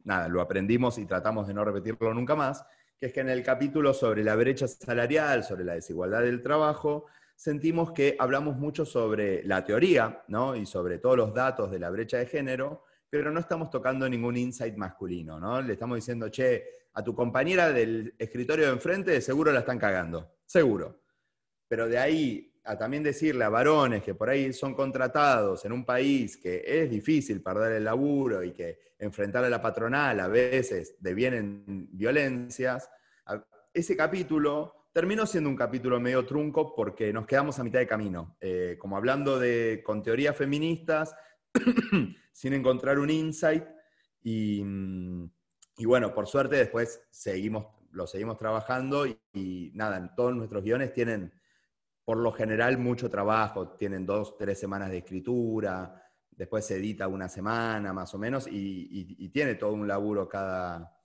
nada, lo aprendimos y tratamos de no repetirlo nunca más, que es que en el capítulo sobre la brecha salarial, sobre la desigualdad del trabajo, sentimos que hablamos mucho sobre la teoría, ¿no? Y sobre todos los datos de la brecha de género, pero no estamos tocando ningún insight masculino, ¿no? Le estamos diciendo, che, a tu compañera del escritorio de enfrente seguro la están cagando, seguro. Pero de ahí a también decirle a varones que por ahí son contratados en un país que es difícil perder el laburo y que enfrentar a la patronal a veces devienen violencias, ese capítulo terminó siendo un capítulo medio trunco porque nos quedamos a mitad de camino, eh, como hablando de, con teorías feministas, sin encontrar un insight. Y, y, bueno, por suerte después seguimos, lo seguimos trabajando y, y nada, todos nuestros guiones tienen por lo general mucho trabajo, tienen dos, tres semanas de escritura, después se edita una semana más o menos y, tiene todo un laburo cada,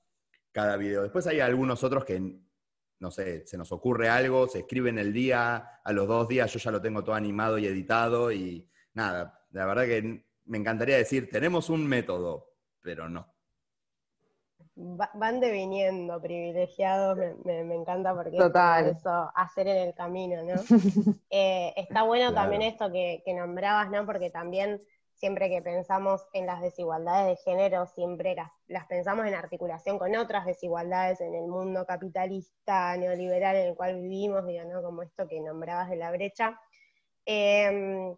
cada video. Después hay algunos otros que, no sé, se nos ocurre algo, se escribe en el día, a los dos días yo ya lo tengo todo animado y editado y nada, la verdad que me encantaría decir, tenemos un método, pero no van deviniendo privilegiados, me, encanta porque Total. es eso hacer en el camino, ¿no? Eh, está bueno también esto que, nombrabas, ¿no? Porque también siempre que pensamos en las desigualdades de género, siempre las, pensamos en articulación con otras desigualdades en el mundo capitalista, neoliberal en el cual vivimos, digo, ¿no? Como esto que nombrabas de la brecha. Em,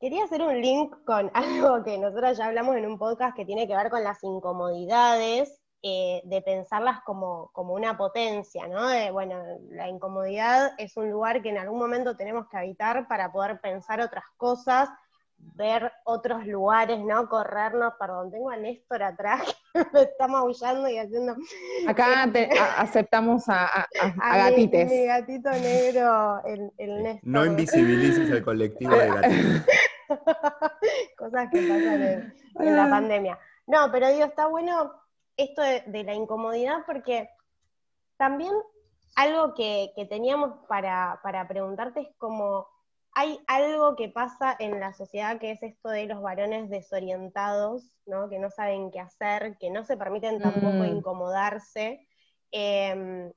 Quería hacer un link con algo que nosotros ya hablamos en un podcast que tiene que ver con las incomodidades, eh, de pensarlas como, como, una potencia, ¿no? bueno, la incomodidad es un lugar que en algún momento tenemos que habitar para poder pensar otras cosas, ver otros lugares, ¿no? Corrernos, perdón, tengo a Néstor atrás, me está maullando y haciendo... Acá aceptamos a, gatites. Mi, gatito negro, el, el Néstor. No invisibilices el colectivo de gatitos. Cosas que pasan en, la pandemia. No, pero digo, está bueno esto de, la incomodidad porque también algo que, teníamos para, para preguntarte es como hay algo que pasa en la sociedad que es esto de los varones desorientados, ¿no? que no saben qué hacer, que no se permiten tampoco mm. incomodarse. Em,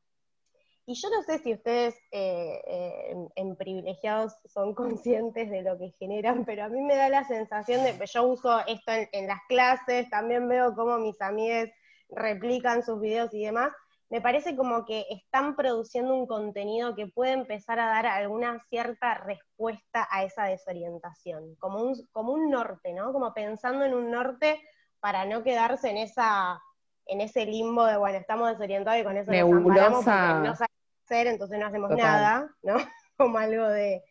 y yo no sé si ustedes eh, eh, en, privilegiados son conscientes de lo que generan, pero a mí me da la sensación de que yo uso esto en, las clases, también veo cómo mis amigas replican sus videos y demás, me parece como que están produciendo un contenido que puede empezar a dar alguna cierta respuesta a esa desorientación, como un, como un norte, ¿no? Como pensando en un norte para no quedarse en esa en ese limbo de, bueno, estamos desorientados y con eso nos no sabemos hacer, entonces no hacemos nada, ¿no? como algo de,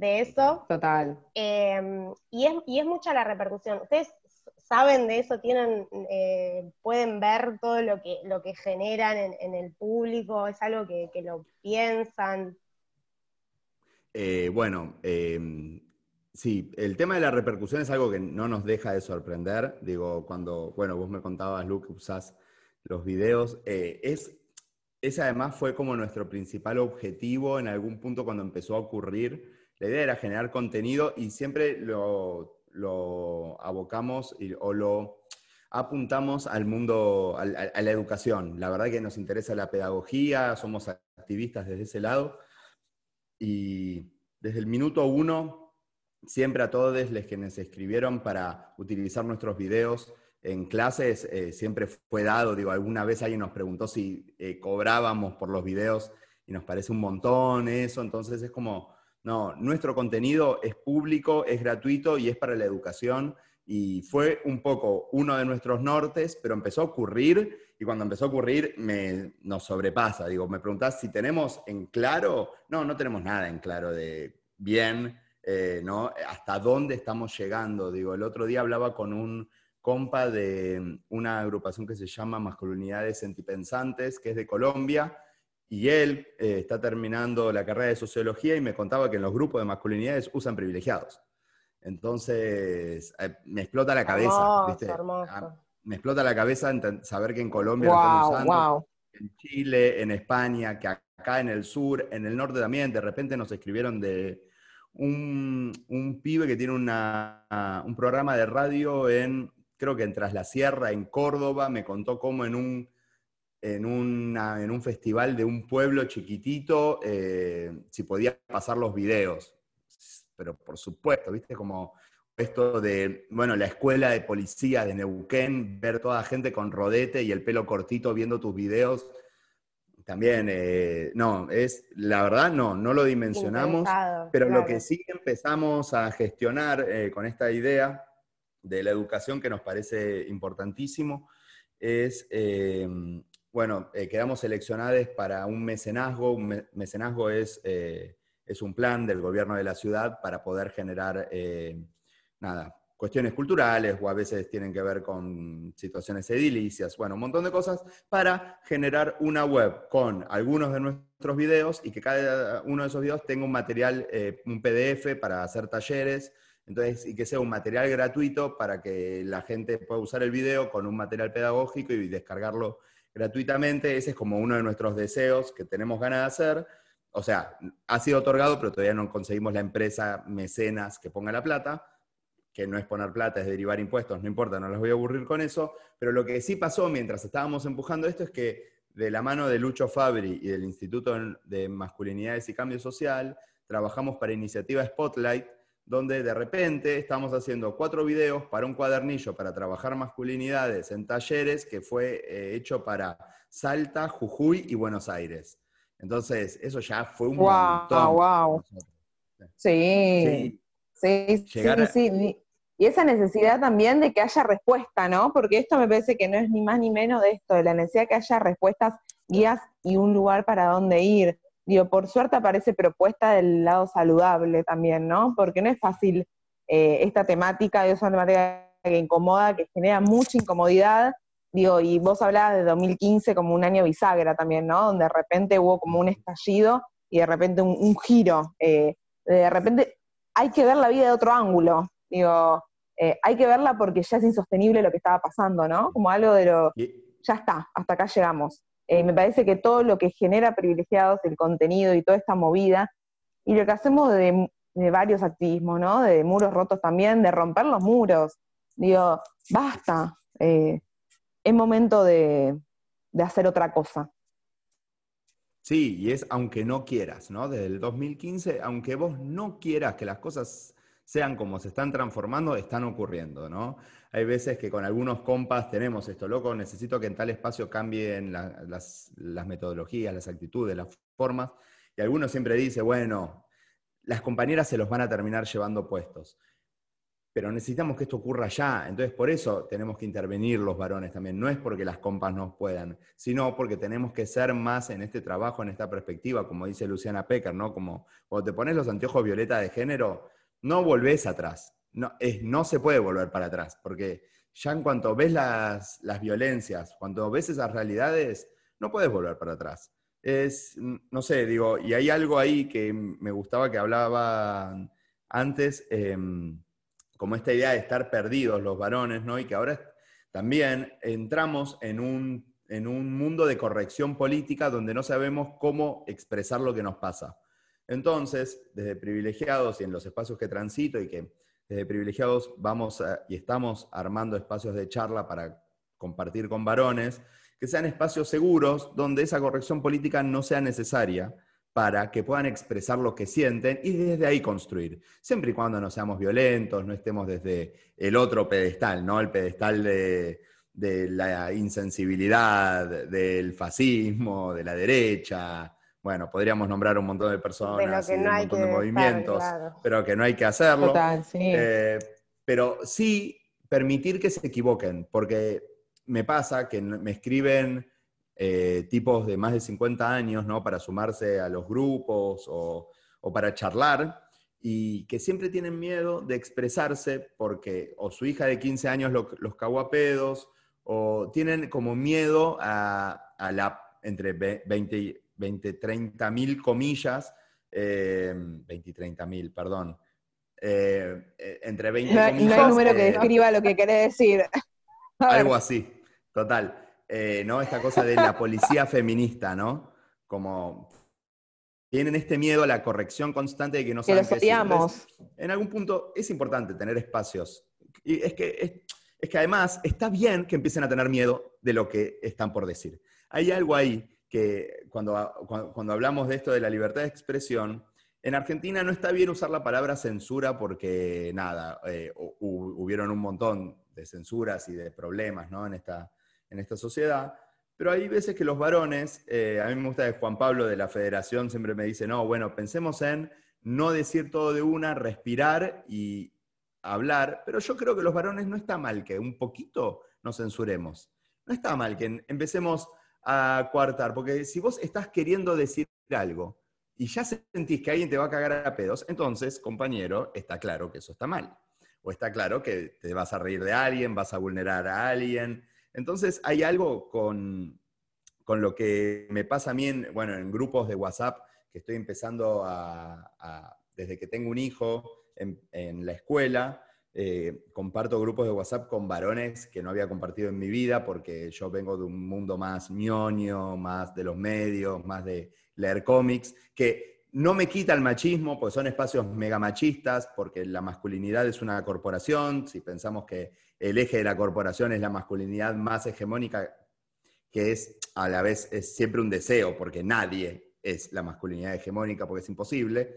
eso. Total. Em, y, es, y es mucha la repercusión. Ustedes saben de eso, tienen, eh, pueden ver todo lo que, lo que generan en, el público, es algo que, lo piensan. Eh, bueno, em, sí, el tema de la repercusión es algo que no nos deja de sorprender. Digo, cuando, bueno, vos me contabas, Luke, que usás los videos, eh, es, ese además fue como nuestro principal objetivo en algún punto cuando empezó a ocurrir. La idea era generar contenido y siempre lo lo abocamos o lo apuntamos al mundo, a, la educación. La verdad que nos interesa la pedagogía, somos activistas desde ese lado y desde el minuto uno, siempre a todos los que nos escribieron para utilizar nuestros videos en clases, eh, siempre fue dado, digo, alguna vez alguien nos preguntó si eh, cobrábamos por los videos y nos parece un montón eso, entonces es como no, nuestro contenido es público, es gratuito y es para la educación. Y fue un poco uno de nuestros nortes, pero empezó a ocurrir y cuando empezó a ocurrir me, nos sobrepasa. Digo, me preguntás si tenemos en claro, no, no tenemos nada en claro de bien, eh, ¿no? Hasta dónde estamos llegando. Digo, el otro día hablaba con un compa de una agrupación que se llama Masculinidades Sentipensantes, que es de Colombia, y él eh, está terminando la carrera de sociología y me contaba que en los grupos de masculinidades usan privilegiados. Entonces, eh, me explota la cabeza. Ah, me explota la cabeza saber que en Colombia lo están usando, en Chile, en España, que acá en el sur, en el norte también, de repente nos escribieron de un, pibe que tiene un programa de radio en creo que en Tras la Sierra, en Córdoba, me contó cómo en un, en una- en un festival de un pueblo chiquitito, eh, si podía pasar los videos. Pero por supuesto, viste, como esto de, bueno, la escuela de policía de Neuquén, ver toda la gente con rodete y el pelo cortito viendo tus videos. También, eh, no, es, la verdad, no, no lo dimensionamos. Pero lo que sí empezamos a gestionar eh, con esta idea de la educación que nos parece importantísimo es, eh, bueno, quedamos seleccionados para un mecenazgo. Un me- mecenazgo es, es un plan del gobierno de la ciudad para poder generar, nada, cuestiones culturales o a veces tienen que ver con situaciones edilicias, bueno, un montón de cosas para generar una web con algunos de nuestros videos y que cada uno de esos videos tenga un material, eh, un PDF para hacer talleres, entonces, y que sea un material gratuito para que la gente pueda usar el video con un material pedagógico y descargarlo gratuitamente. Ese es como uno de nuestros deseos que tenemos ganas de hacer. O sea, ha sido otorgado, pero todavía no conseguimos la empresa mecenas que ponga la plata que no es poner plata, es derivar impuestos, no importa, no los voy a aburrir con eso, pero lo que sí pasó mientras estábamos empujando esto es que de la mano de Lucho Fabri y del Instituto de Masculinidades y Cambio Social, trabajamos para iniciativa Spotlight, donde de repente estamos haciendo cuatro videos para un cuadernillo para trabajar masculinidades en talleres que fue eh, hecho para Salta, Jujuy y Buenos Aires. Entonces, eso ya fue un Guau, montón. nosotros. Sí, Sí. sí, Llegar sí, a- sí. Y esa necesidad también de que haya respuesta, ¿no? Porque esto me parece que no es ni más ni menos de esto, de la necesidad de que haya respuestas, guías y un lugar para dónde ir. Digo, por suerte aparece propuesta del lado saludable también, ¿no? Porque no es fácil eh, esta temática, es una temática que incomoda, que genera mucha incomodidad. Digo, y vos hablabas de 2015 como un año bisagra también, ¿no? Donde de repente hubo como un estallido y de repente un, un giro. eh, de repente hay que ver la vida de otro ángulo. Digo, eh, hay que verla porque ya es insostenible lo que estaba pasando, ¿no? Como algo de lo, ya está, hasta acá llegamos. Eh, me parece que todo lo que genera privilegiados, el contenido y toda esta movida, y lo que hacemos de, de varios activismos, ¿no? De muros rotos también, de romper los muros. Digo, basta, eh, es momento de, de hacer otra cosa. Sí, y es aunque no quieras, ¿no? Desde el 2015, aunque vos no quieras que las cosas sean como se están transformando, están ocurriendo, ¿no? Hay veces que con algunos compas tenemos esto, loco, necesito que en tal espacio cambien la- las, las metodologías, las actitudes, las formas, y algunos siempre dice, bueno, las compañeras se los van a terminar llevando puestos. Pero necesitamos que esto ocurra ya. Entonces, por eso tenemos que intervenir los varones también. No es porque las compas no puedan, sino porque tenemos que ser más en este trabajo, en esta perspectiva, como dice Luciana Pecker, ¿no? Como cuando te pones los anteojos violeta de género, no volvés atrás. No, se puede volver para atrás, porque ya en cuanto ves las, violencias, cuando ves esas realidades, no puedes volver para atrás. Es, no sé, digo, y hay algo ahí que me gustaba que hablaban antes, em, como esta idea de estar perdidos los varones, ¿no? Y que ahora también entramos en un mundo de corrección política donde no sabemos cómo expresar lo que nos pasa. Entonces, desde privilegiados y en los espacios que transito y que desde privilegiados vamos y estamos armando espacios de charla para compartir con varones, que sean espacios seguros donde esa corrección política no sea necesaria para que puedan expresar lo que sienten y desde ahí construir. Siempre y cuando no seamos violentos, no estemos desde el otro pedestal, ¿no? El pedestal de, de la insensibilidad, del fascismo, de la derecha. Bueno, podríamos nombrar un montón de personas que no un hay montón que de estar, movimientos, claro. pero que no hay que hacerlo. Total, sí. Eh, pero sí permitir que se equivoquen, porque me pasa que me escriben eh, tipos de más de 50 años, ¿no? Para sumarse a los grupos o, o para charlar, y que siempre tienen miedo de expresarse porque o su hija de 15 años lo- los cagó a pedos, o tienen como miedo a, a la, entre ve- 20, y- 20 30 mil comillas, eh, 20 y 30 mil, perdón, eh, eh, entre 20 No, hay- no hay comillas, número que eh, describa lo que querés decir. Algo así, total. Eh, ¿no? Esta cosa de la policía feminista, ¿no? Como tienen este miedo a la corrección constante de que no que saben qué. Entonces, en algún punto es importante tener espacios. Y es que es, es que además está bien que empiecen a tener miedo de lo que están por decir. Hay algo ahí que cuando, cuando, hablamos de esto de la libertad de expresión, en Argentina no está bien usar la palabra censura porque, nada, eh, hubieron un montón de censuras y de problemas ¿no? en, esta, en esta sociedad. Pero hay veces que los varones, eh, a mí me gusta que Juan Pablo de la Federación siempre me dice, no, bueno, pensemos en no decir todo de una, respirar y hablar, pero yo creo que los varones no está mal que un poquito nos censuremos. No está mal que empecemos a coartar, porque si vos estás queriendo decir algo y ya sentís que alguien te va a cagar a pedos, entonces, compañero, está claro que eso está mal. O está claro que te vas a reír de alguien, vas a vulnerar a alguien, entonces hay algo con, lo que me pasa a mí en, bueno, en grupos de WhatsApp que estoy empezando a, desde que tengo un hijo en, la escuela, eh, comparto grupos de WhatsApp con varones que no había compartido en mi vida porque yo vengo de un mundo más ñoño, más de los medios, más de leer cómics, que no me quita el machismo, pues son espacios mega machistas, porque la masculinidad es una corporación, si pensamos que el eje de la corporación es la masculinidad más hegemónica, que es a la vez es siempre un deseo, porque nadie es la masculinidad hegemónica, porque es imposible.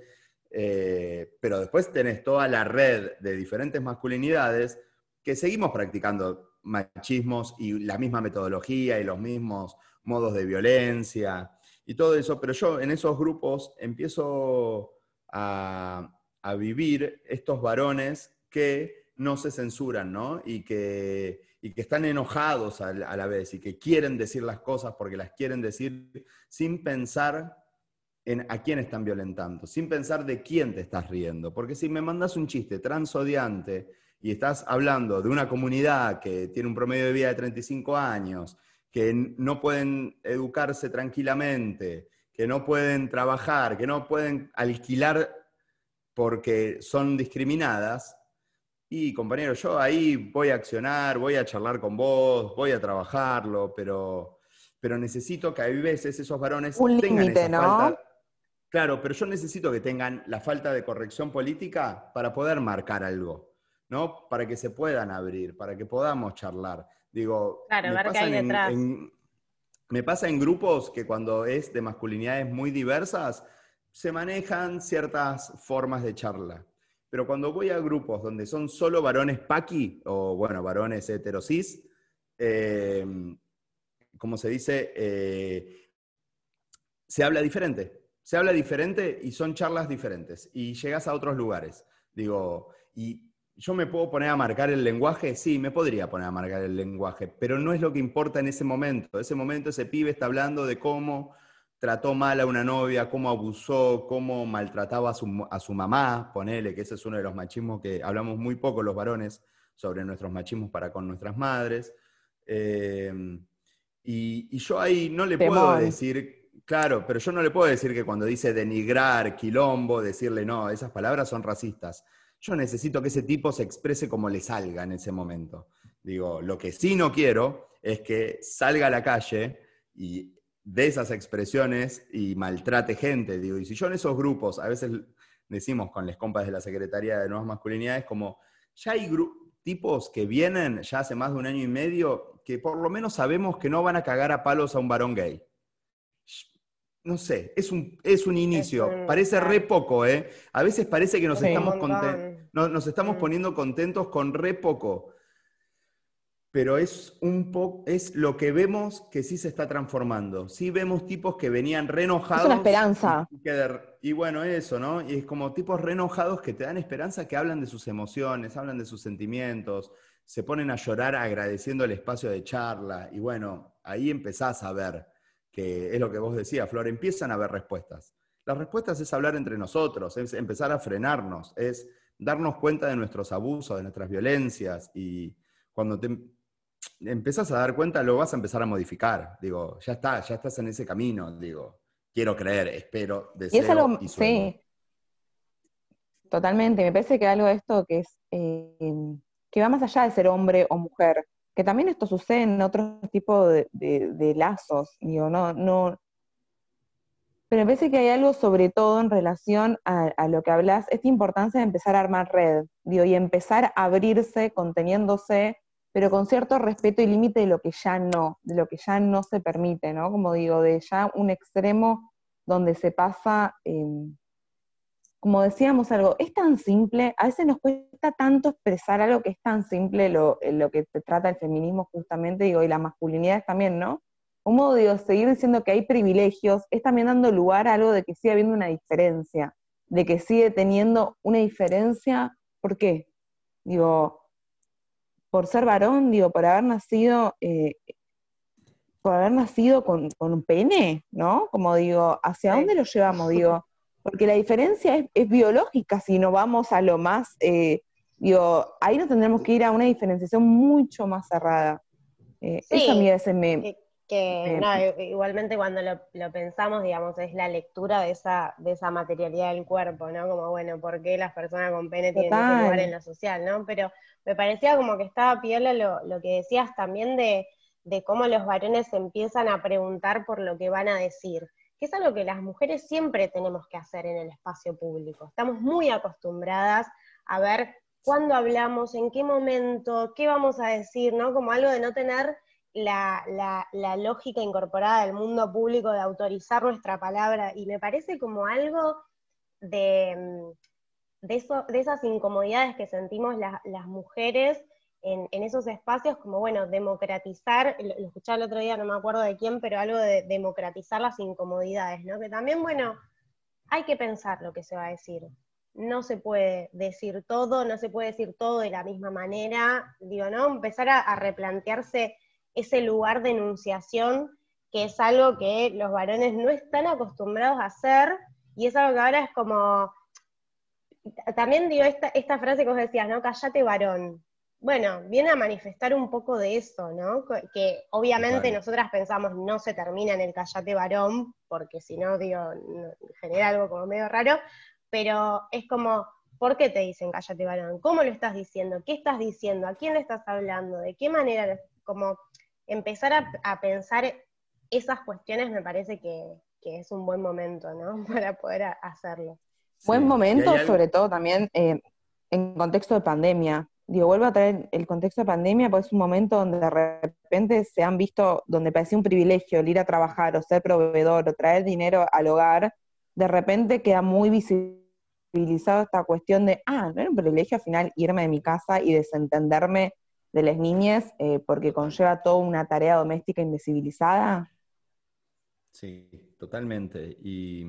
Eh, pero después tenés toda la red de diferentes masculinidades que seguimos practicando machismos y la misma metodología y los mismos modos de violencia y todo eso, pero yo en esos grupos empiezo a, vivir estos varones que no se censuran, ¿no? Y que, que están enojados a, la vez y que quieren decir las cosas porque las quieren decir sin pensar en a quién están violentando, sin pensar de quién te estás riendo. Porque si me mandas un chiste transodiante y estás hablando de una comunidad que tiene un promedio de vida de 35 años, que no pueden educarse tranquilamente, que no pueden trabajar, que no pueden alquilar porque son discriminadas, y compañero, yo ahí voy a accionar, voy a charlar con vos, voy a trabajarlo, pero, pero necesito que hay veces esos varones tengan esa ¿no? falta. Claro, pero yo necesito que tengan la falta de corrección política para poder marcar algo, ¿no? Para que se puedan abrir, para que podamos charlar. Digo, claro, me, pasa en, me pasa en grupos que cuando es de masculinidades muy diversas, se manejan ciertas formas de charla. Pero cuando voy a grupos donde son solo varones paqui, o bueno, varones heterosis, eh, como se dice, eh, se habla diferente. Se habla diferente y son charlas diferentes. Y llegas a otros lugares. Digo, y yo me puedo poner a marcar el lenguaje, sí, me podría poner a marcar el lenguaje, pero no es lo que importa en ese momento. En ese momento ese pibe está hablando de cómo trató mal a una novia, cómo abusó, cómo maltrataba a su, a su, mamá, ponele, que ese es uno de los machismos que hablamos muy poco los varones sobre nuestros machismos para con nuestras madres. Eh, y, yo ahí no le puedo decir, claro, pero yo no le puedo decir que cuando dice denigrar, quilombo, decirle no, esas palabras son racistas. Yo necesito que ese tipo se exprese como le salga en ese momento. Digo, lo que sí no quiero es que salga a la calle y de esas expresiones y maltrate gente. Digo, y si yo en esos grupos, a veces decimos con las compas de la Secretaría de Nuevas Masculinidades, como ya hay tipos que vienen ya hace más de un año y medio que por lo menos sabemos que no van a cagar a palos a un varón gay. No sé, es un, es un inicio. parece re poco, ¿eh? A veces parece que nos, estamos, nos estamos mm. poniendo contentos con re poco pero es un poco, es lo que vemos que sí se está transformando. Sí vemos tipos que venían renojados. Es una esperanza. Y, bueno, eso, ¿no? Y es como tipos renojados que te dan esperanza, que hablan de sus emociones, hablan de sus sentimientos, se ponen a llorar agradeciendo el espacio de charla. Y bueno, ahí empezás a ver, que es lo que vos decías, Flor, empiezan a haber respuestas. Las respuestas es hablar entre nosotros, es empezar a frenarnos, es darnos cuenta de nuestros abusos, de nuestras violencias y cuando te, empezás a dar cuenta, lo vas a empezar a modificar. Digo, ya está, ya estás en ese camino. Digo, quiero creer, espero, deseo y, es algo, Sí, totalmente. Me parece que algo de esto que es eh, que va más allá de ser hombre o mujer, que también esto sucede en otro tipo de, lazos. Digo, no, no. Pero me parece que hay algo sobre todo en relación a, lo que hablas, esta importancia de empezar a armar red, digo, y empezar a abrirse conteniéndose pero con cierto respeto y límite de lo que ya no, de lo que ya no se permite, ¿no? Como digo, de ya un extremo donde se pasa, em, como decíamos algo, es tan simple, a veces nos cuesta tanto expresar algo que es tan simple lo, lo que te trata el feminismo justamente, digo, y la masculinidad también, ¿no? Un modo, digo, seguir diciendo que hay privilegios, es también dando lugar a algo de que sigue habiendo una diferencia, de que sigue teniendo una diferencia, ¿por qué? Digo, por ser varón, digo, por haber nacido, eh, por haber nacido con, un pene, ¿no? Como digo, ¿hacia dónde lo llevamos? Digo, porque la diferencia es, biológica si no vamos a lo más, eh, digo, ahí nos tendremos que ir a una diferenciación mucho más cerrada. Eh, eso a mí a veces me... Que, igualmente cuando lo, pensamos, digamos, es la lectura de esa, de esa materialidad del cuerpo, ¿no? Como, bueno, ¿por qué las personas con pene tienen ese lugar en lo social, ¿no? Pero me parecía como que estaba piola lo, lo que decías también de, de cómo los varones empiezan a preguntar por lo que van a decir, que es algo que las mujeres siempre tenemos que hacer en el espacio público. Estamos muy acostumbradas a ver cuándo hablamos, en qué momento, qué vamos a decir, ¿no? Como algo de no tener la, lógica incorporada del mundo público de autorizar nuestra palabra, y me parece como algo de, mm, de esas incomodidades que sentimos las mujeres en, esos espacios, como bueno, democratizar, lo, escuché el otro día, no me acuerdo de quién, pero algo de democratizar las incomodidades, ¿no? Que también, bueno, hay que pensar lo que se va a decir. No se puede decir todo, no se puede decir todo de la misma manera, digo, ¿no? Empezar a replantearse ese lugar de enunciación, que es algo que los varones no están acostumbrados a hacer, y es algo que ahora es como, también digo esta, esta frase que vos decías, ¿no? Callate varón. Bueno, viene a manifestar un poco de eso, ¿no? Que obviamente nosotras pensamos no se termina en el callate varón, porque si no, digo, genera algo como medio raro, pero es como, ¿por qué te dicen callate varón? ¿Cómo lo estás diciendo? ¿Qué estás diciendo? ¿A quién le estás hablando? ¿De qué manera? Como empezar a, pensar esas cuestiones me parece que, es un buen momento, ¿no? Para poder hacerlo. Buen momento, sobre todo también eh, en contexto de pandemia. Digo, vuelvo a traer el contexto de pandemia porque es un momento donde de repente se han visto, donde parecía un privilegio el ir a trabajar o ser proveedor o traer dinero al hogar, de repente queda muy visibilizado esta cuestión de, ah, no era un privilegio al final irme de mi casa y desentenderme de las niñas eh, porque conlleva toda una tarea doméstica invisibilizada? Sí, totalmente. Y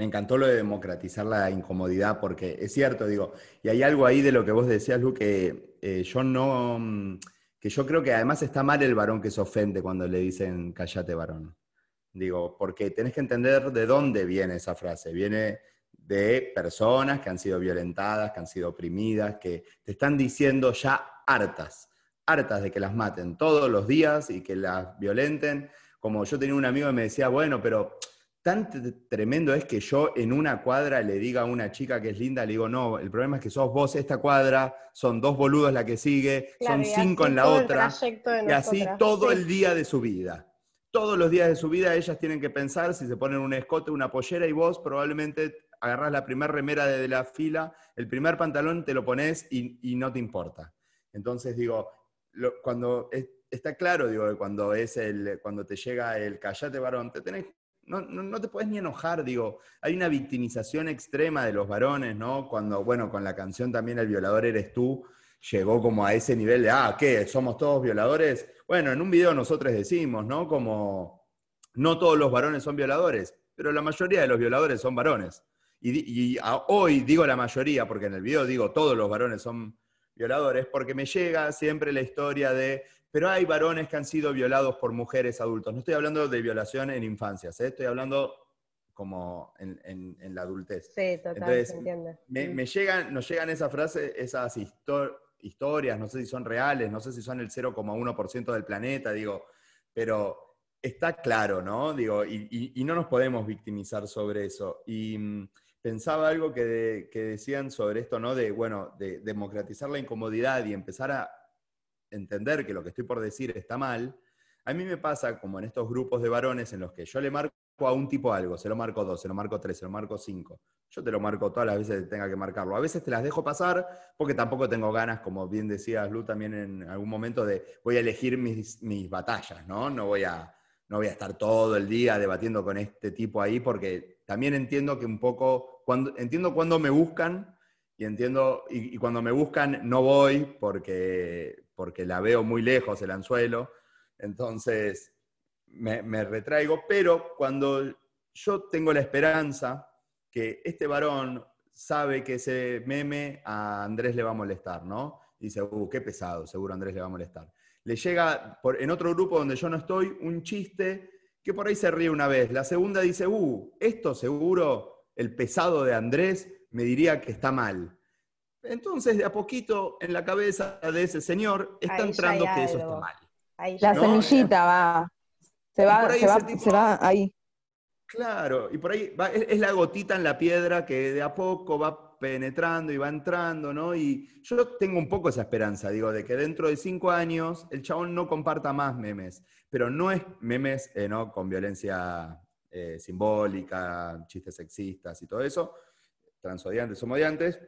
me encantó lo de democratizar la incomodidad porque es cierto, digo, y hay algo ahí de lo que vos decías, Lu, que eh, yo no, mm, que yo creo que además está mal el varón que se ofende cuando le dicen callate varón. Digo, porque tenés que entender de dónde viene esa frase. Viene de personas que han sido violentadas, que han sido oprimidas, que te están diciendo ya hartas, hartas de que las maten todos los días y que las violenten. Como yo tenía un amigo que me decía, bueno, pero tan tremendo es que yo en una cuadra le diga a una chica que es linda, le digo, no, el problema es que sos vos esta cuadra, son dos boludos la que sigue, son cinco en la otra, y así todo el día de su vida. Todos los días de su vida ellas tienen que pensar si se ponen un escote, una pollera y vos probablemente agarrás la primera remera de la fila, el primer pantalón te lo pones y, no te importa. Entonces digo, cuando está claro, digo, cuando, es el, cuando te llega el callate varón, te tenés, no, no, te puedes ni enojar, digo, hay una victimización extrema de los varones, ¿no? Cuando, bueno, con la canción también El violador eres tú, llegó como a ese nivel de, ah, ¿qué? ¿Somos todos violadores? Bueno, en un video nosotros decimos, ¿no? Como, no todos los varones son violadores, pero la mayoría de los violadores son varones. Y, hoy digo la mayoría, porque en el video digo todos los varones son violadores, porque me llega siempre la historia de, pero hay varones que han sido violados por mujeres adultos. No estoy hablando de violación en infancias, ¿eh? estoy hablando como en, la adultez. Sí, total, se Me, llegan, nos llegan esas frases, esas historias, no sé si son reales, no sé si son el 0,1% del planeta, digo, pero está claro, ¿no? Digo, y, y, no nos podemos victimizar sobre eso. Y mm, pensaba algo que, decían sobre esto, ¿no? De, bueno, de democratizar la incomodidad y empezar a entender que lo que estoy por decir está mal. A mí me pasa, como en estos grupos de varones en los que yo le marco a un tipo algo, se lo marco dos, se lo marco tres, se lo marco cinco. Yo te lo marco todas las veces que tenga que marcarlo. A veces te las dejo pasar porque tampoco tengo ganas, como bien decías Lu también en algún momento, de voy a elegir mis, mis batallas, ¿no? No voy, a, no voy a estar todo el día debatiendo con este tipo ahí porque también entiendo que un poco, cuando, entiendo cuando me buscan y entiendo, y, y cuando me buscan no voy porque, porque la veo muy lejos el anzuelo. Entonces, me, me, retraigo, pero cuando yo tengo la esperanza que este varón sabe que ese meme a Andrés le va a molestar, ¿no? dice, uh, qué pesado, seguro Andrés le va a molestar. Le llega por, en otro grupo donde yo no estoy un chiste que por ahí se ríe una vez. La segunda dice, uh, esto seguro el pesado de Andrés me diría que está mal. Entonces, de a poquito en la cabeza de ese señor está entrando que eso está mal. Ahí La No, semillita va. Se va, se va, tipo- se va ahí. Claro, y por ahí va- es, es la gotita en la piedra que de a poco va penetrando y va entrando, ¿no? Y yo tengo un poco esa esperanza, digo, de que dentro de cinco años el chabón no comparta más memes, pero no es memes, eh, ¿no? Con violencia eh, simbólica, chistes sexistas y todo eso, transodiantes, homodiantes,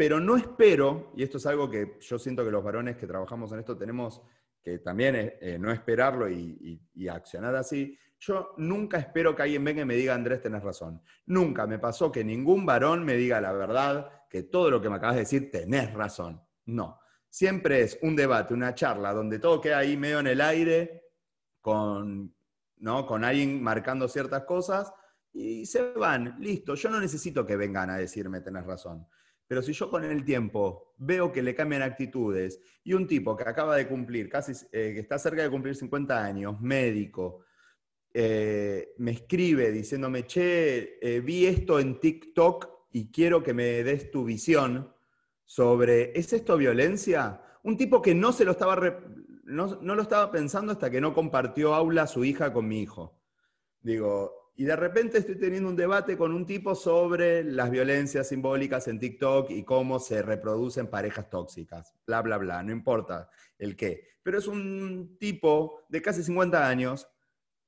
pero no espero, y esto es algo que yo siento que los varones que trabajamos en esto tenemos que también eh, no esperarlo y accionar así. Yo nunca espero que alguien venga y me diga, Andrés, tenés razón. Nunca me pasó que ningún varón me diga la verdad, que todo lo que me acabas de decir, tenés razón. No. Siempre es un debate, una charla, donde todo queda ahí medio en el aire, con, ¿no? con alguien marcando ciertas cosas, y se van, listo. Yo no necesito que vengan a decirme, tenés razón. Pero si yo con el tiempo veo que le cambian actitudes y un tipo que acaba de cumplir, casi, eh, que está cerca de cumplir 50 años, médico, eh, me escribe diciéndome, che, eh, vi esto en TikTok y quiero que me des tu visión sobre, ¿es esto violencia? Un tipo que no se lo estaba, no, no lo estaba pensando hasta que no compartió aula su hija con mi hijo. Digo, y de repente estoy teniendo un debate con un tipo sobre las violencias simbólicas en TikTok y cómo se reproducen parejas tóxicas, bla, bla, bla, no importa el qué. Pero es un tipo de casi 50 años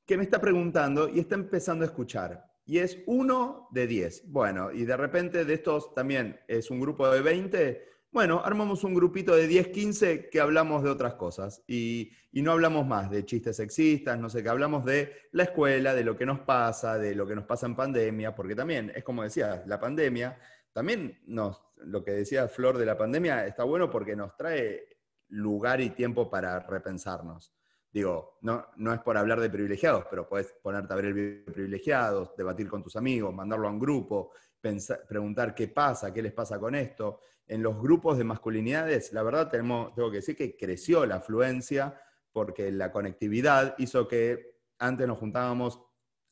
que me está preguntando y está empezando a escuchar. Y es uno de 10. Bueno, y de repente de estos también es un grupo de 20. Bueno, armamos un grupito de 10, 15 que hablamos de otras cosas. Y, no hablamos más de chistes sexistas, no sé qué, hablamos de la escuela, de lo que nos pasa, de lo que nos pasa en pandemia, porque también, es como decía, la pandemia, también nos, lo que decía Flor de la pandemia está bueno porque nos trae lugar y tiempo para repensarnos. Digo, no, no es por hablar de privilegiados, pero puedes ponerte a ver el video de privilegiados, debatir con tus amigos, mandarlo a un grupo, pensar- preguntar qué pasa, qué les pasa con esto. En los grupos de masculinidades, la verdad tenemos, tengo que decir que creció la afluencia porque la conectividad hizo que antes nos juntábamos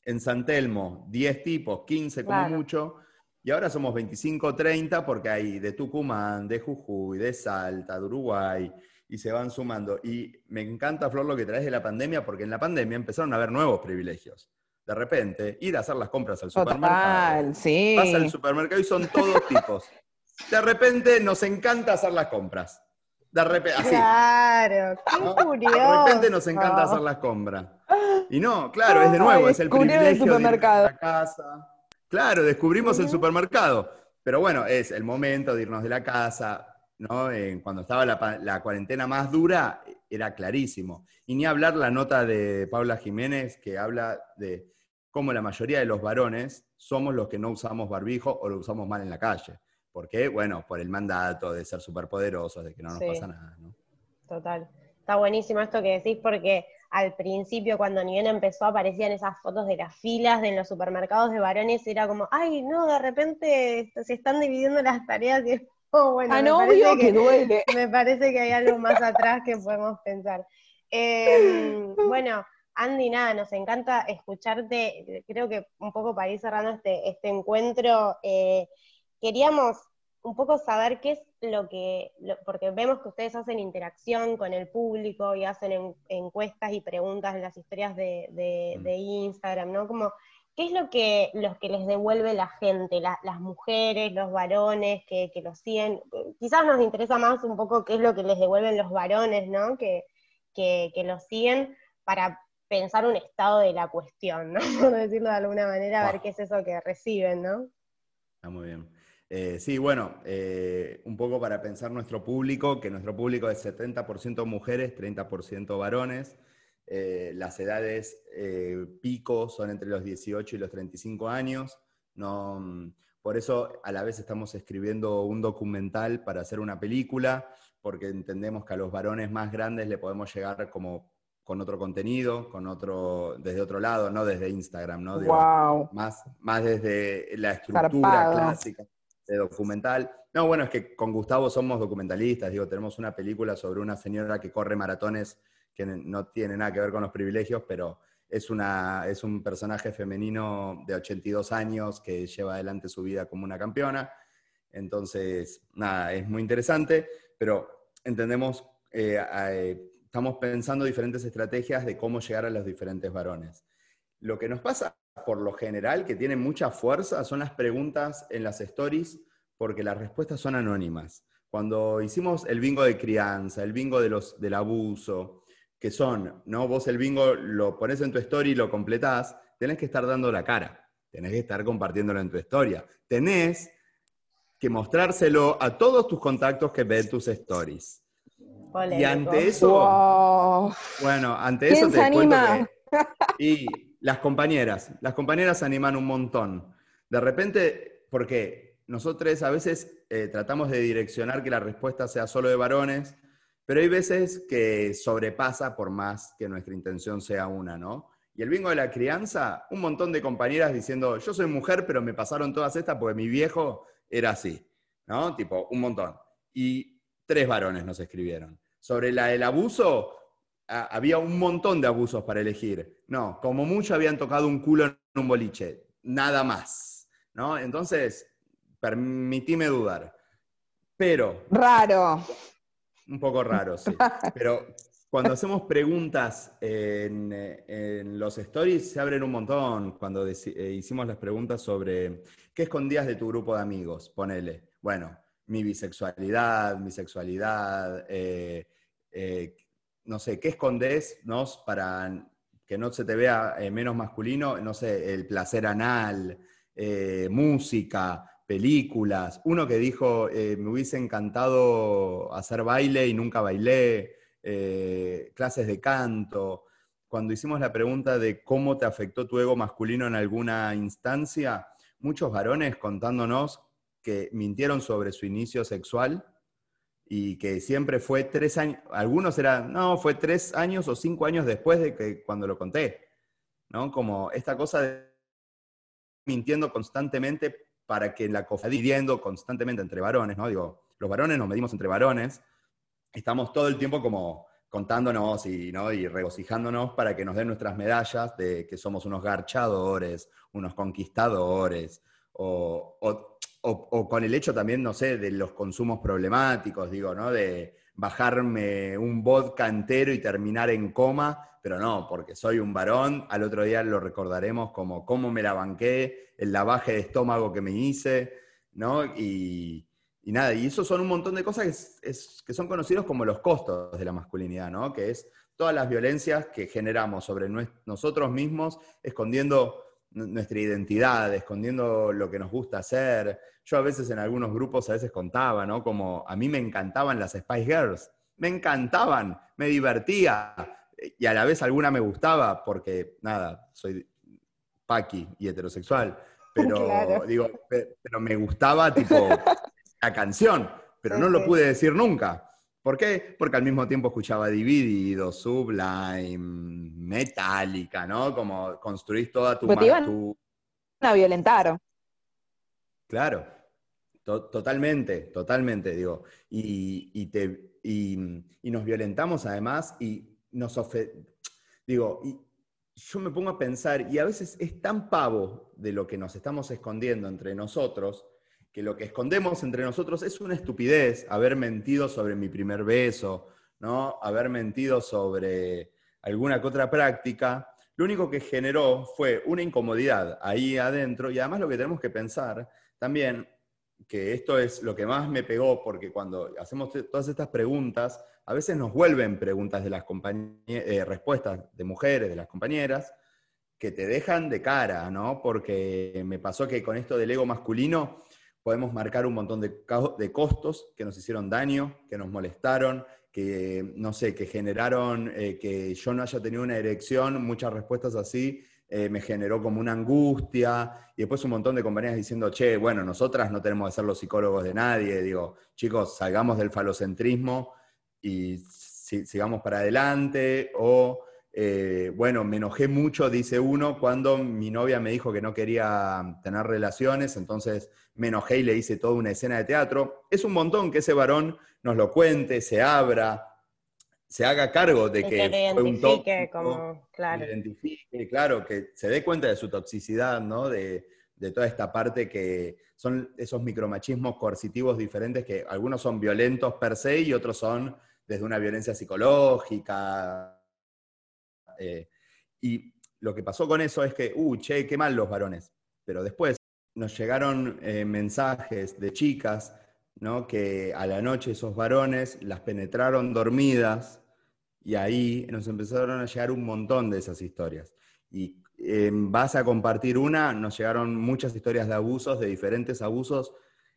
en San Telmo 10 tipos, 15 como Claro. mucho, y ahora somos 25, 30 porque hay de Tucumán, de Jujuy, de Salta, de Uruguay, y se van sumando. Y me encanta, Flor, lo que traes de la pandemia, porque en la pandemia empezaron a haber nuevos privilegios. De repente, ir a hacer las compras al supermercado. Total, sí. Vas al supermercado y son todos tipos. De repente nos encanta hacer las compras. De repente, así. Claro, qué ¿no? curioso. De repente nos encanta hacer las compras. Y no, claro, es de nuevo, Ay, es el descubrieron el privilegio de ir a supermercado. la casa. Claro, descubrimos el supermercado. Pero bueno, es el momento de irnos de la casa, ¿no? Eh, cuando estaba la, la cuarentena más dura, era clarísimo. Y ni hablar la nota de Paula Jiménez, que habla de cómo la mayoría de los varones somos los que no usamos barbijo o lo usamos mal en la calle. ¿Por qué? Bueno, por el mandato de ser superpoderosos, de que no nos Sí. pasa nada, ¿no? Total. Está buenísimo esto que decís porque al principio cuando ni bien empezó aparecían esas fotos de las filas de los supermercados de varones y era como, ay, no, de repente se están dividiendo las tareas y es como, bueno, Ah, me no, parece que duele. me parece que hay algo más atrás que podemos pensar. Eh, bueno, Andy, nada, nos encanta escucharte. Creo que un poco para ir cerrando este, este encuentro, eh, queríamos un poco saber qué es lo que, lo- porque vemos que ustedes hacen interacción con el público y hacen en- encuestas y preguntas en las historias de, de- Mm. de Instagram, ¿no? Como, ¿qué es lo que, los que les devuelve la gente, la- las mujeres, los varones que, que los siguen? Quizás nos interesa más un poco qué es lo que les devuelven los varones, ¿no? Que, que, que los siguen para pensar un estado de la cuestión, ¿no? Por decirlo de alguna manera, a ver qué es eso que reciben, ¿no? Está muy bien. Eh, sí, bueno, eh, un poco para pensar nuestro público, que nuestro público es 70% mujeres, 30% varones. Eh, las edades pico son entre los 18 y los 35 años. No, mm, por eso a la vez estamos escribiendo un documental para hacer una película, porque entendemos que a los varones más grandes le podemos llegar como con otro contenido, con otro, desde otro lado, no desde Instagram, ¿no? Digo, Wow. más, más desde la estructura Zarpado. clásica de documental. No, bueno, es que con Gustavo somos documentalistas, digo, tenemos una película sobre una señora que corre maratones que no tiene nada que ver con los privilegios, pero es, una, es un personaje femenino de 82 años que lleva adelante su vida como una campeona. Entonces, nada, es muy interesante, pero entendemos, eh, eh, estamos pensando diferentes estrategias de cómo llegar a los diferentes varones. Lo que nos pasa por lo general, que tiene mucha fuerza, son las preguntas en las stories, porque las respuestas son anónimas. Cuando hicimos el bingo de crianza, el bingo de los, del abuso, que son, ¿no? Vos el bingo lo pones en tu story y lo completás, tenés que estar dando la cara, tenés que estar compartiéndolo en tu historia, tenés que mostrárselo a todos tus contactos que ven tus stories. Y Polémico. ante eso, Wow. bueno, ante ¿Quién eso te se cuento anima? que- y las compañeras, las compañeras animan un montón. De repente, porque nosotros a veces eh, tratamos de direccionar que la respuesta sea solo de varones, pero hay veces que sobrepasa por más que nuestra intención sea una, ¿no? Y el bingo de la crianza, un montón de compañeras diciendo, yo soy mujer, pero me pasaron todas estas porque mi viejo era así, ¿no? Tipo, un montón. Y tres varones nos escribieron. Sobre la del abuso, había un montón de abusos para elegir. No, como mucho habían tocado un culo en un boliche, nada más. ¿no? Entonces, permitime dudar. Pero, Raro. un poco raro, sí. Pero cuando hacemos preguntas en, en los stories, se abren un montón. Cuando eh, hicimos las preguntas sobre qué escondías de tu grupo de amigos, ponele. Bueno, mi bisexualidad, mi sexualidad, eh, eh, no sé, ¿qué escondes ¿no? para que no se te vea eh, menos masculino? No sé, el placer anal, eh, música, películas. Uno que dijo, eh, me hubiese encantado hacer baile y nunca bailé, clases de canto. Cuando hicimos la pregunta de cómo te afectó tu ego masculino en alguna instancia, muchos varones contándonos que mintieron sobre su inicio sexual y que siempre fue tres años, algunos eran, no, fue tres años o cinco años después de que cuando lo conté, ¿no? Como esta cosa de mintiendo constantemente para que la cosa, dividiendo constantemente entre varones, ¿no? Digo, los varones nos medimos entre varones, estamos todo el tiempo como contándonos y, ¿no? y regocijándonos para que nos den nuestras medallas de que somos unos garchadores, unos conquistadores, o- o- con el hecho también, no sé, de los consumos problemáticos, digo, ¿no? De bajarme un vodka entero y terminar en coma, pero no, porque soy un varón, al otro día lo recordaremos como cómo me la banqué, el lavaje de estómago que me hice, ¿no? Y, y nada, y eso son un montón de cosas que, que son conocidos como los costos de la masculinidad, ¿no? Que es todas las violencias que generamos sobre nosotros mismos, escondiendo nuestra identidad, escondiendo lo que nos gusta hacer. Yo a veces en algunos grupos a veces contaba, ¿no? Como a mí me encantaban las Spice Girls, me encantaban, me divertía, y a la vez alguna me gustaba, porque nada, soy paqui y heterosexual, pero Claro. digo, pe- pero me gustaba tipo la canción, pero no lo pude decir nunca. ¿Por qué? Porque al mismo tiempo escuchaba Dividido, Sublime, Metallica, ¿no? Como construís toda tu... Ma- iban- tu- A violentar. Claro, To- totalmente, totalmente, digo. Y, y te, y, y nos violentamos además y nos ofe- Digo, y yo me pongo a pensar, y a veces es tan pavo de lo que nos estamos escondiendo entre nosotros, que lo que escondemos entre nosotros es una estupidez, haber mentido sobre mi primer beso, ¿no? Haber mentido sobre alguna que otra práctica. Lo único que generó fue una incomodidad ahí adentro, y además lo que tenemos que pensar también que esto es lo que más me pegó, porque cuando hacemos todas estas preguntas, a veces nos vuelven preguntas de las eh, respuestas de mujeres, de las compañeras, que te dejan de cara, ¿no? Porque me pasó que con esto del ego masculino podemos marcar un montón de, de costos que nos hicieron daño, que nos molestaron, que, no sé, que generaron eh, que yo no haya tenido una erección, muchas respuestas así, eh, me generó como una angustia, y después un montón de compañeras diciendo, che, bueno, nosotras no tenemos que ser los psicólogos de nadie, digo, chicos, salgamos del falocentrismo y si- sigamos para adelante, o, eh, bueno, me enojé mucho, dice uno, cuando mi novia me dijo que no quería tener relaciones, entonces me enojé y le hice toda una escena de teatro. Es un montón que ese varón nos lo cuente, se abra, se haga cargo de que, que te fue un identifique tóxico, como, claro. identifique, claro, que se dé cuenta de su toxicidad, ¿no? De, de toda esta parte que son esos micromachismos coercitivos diferentes que algunos son violentos per se y otros son desde una violencia psicológica. eh, y lo que pasó con eso es que, uh, che, qué mal los varones. Pero después nos llegaron eh, mensajes de chicas, ¿no? Que a la noche esos varones las penetraron dormidas y ahí nos empezaron a llegar un montón de esas historias. Y en base a compartir una, nos llegaron muchas historias de abusos, de diferentes abusos,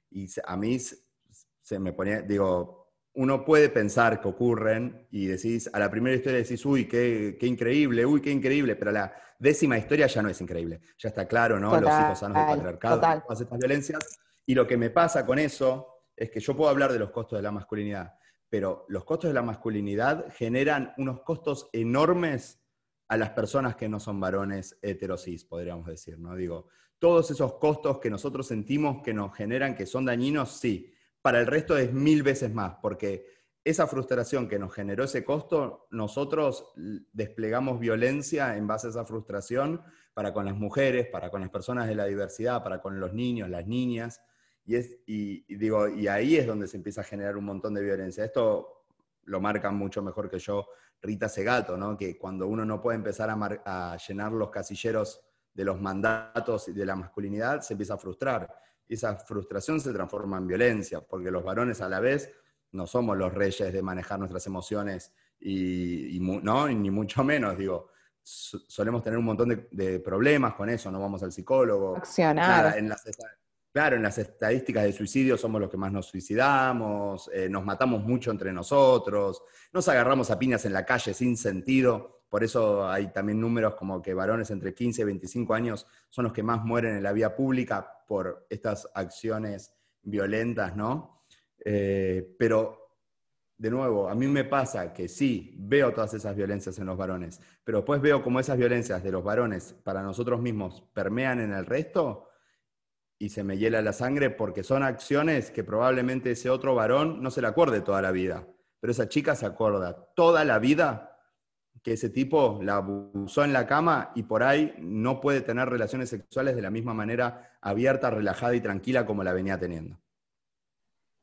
y a mí se me ponía, digo, uno puede pensar que ocurren y decís, a la primera historia decís, uy, qué, qué increíble, uy, qué increíble, pero a la décima historia ya no es increíble. Ya está claro, ¿no? Los hijos sanos del patriarcado, total. todas estas violencias. Y lo que me pasa con eso es que yo puedo hablar de los costos de la masculinidad, pero los costos de la masculinidad generan unos costos enormes a las personas que no son varones heterosis, podríamos decir, ¿no? Digo, todos esos costos que nosotros sentimos que nos generan, que son dañinos, sí. Para el resto es mil veces más, porque esa frustración que nos generó ese costo, nosotros desplegamos violencia en base a esa frustración para con las mujeres, para con las personas de la diversidad, para con los niños, las niñas. Y, es, y, digo, y ahí es donde se empieza a generar un montón de violencia. Esto lo marca mucho mejor que yo Rita Segato, ¿no? que cuando uno no puede empezar a, a llenar los casilleros de los mandatos y de la masculinidad, se empieza a frustrar. Y esa frustración se transforma en violencia, porque los varones a la vez no somos los reyes de manejar nuestras emociones, y, ¿no? Y ni mucho menos, digo, so- solemos tener un montón de, de problemas con eso, no vamos al psicólogo, Accionar. Nada, en las claro, en las estadísticas de suicidio somos los que más nos suicidamos, eh, nos matamos mucho entre nosotros, nos agarramos a piñas en la calle sin sentido. Por eso hay también números como que varones entre 15 y 25 años son los que más mueren en la vía pública por estas acciones violentas, ¿no? Eh, pero, de nuevo, a mí me pasa que sí, veo todas esas violencias en los varones, pero después veo cómo esas violencias de los varones para nosotros mismos permean en el resto y se me hiela la sangre porque son acciones que probablemente ese otro varón no se le acuerde toda la vida, pero esa chica se acuerda toda la vida que ese tipo la abusó en la cama y por ahí no puede tener relaciones sexuales de la misma manera abierta, relajada y tranquila como la venía teniendo.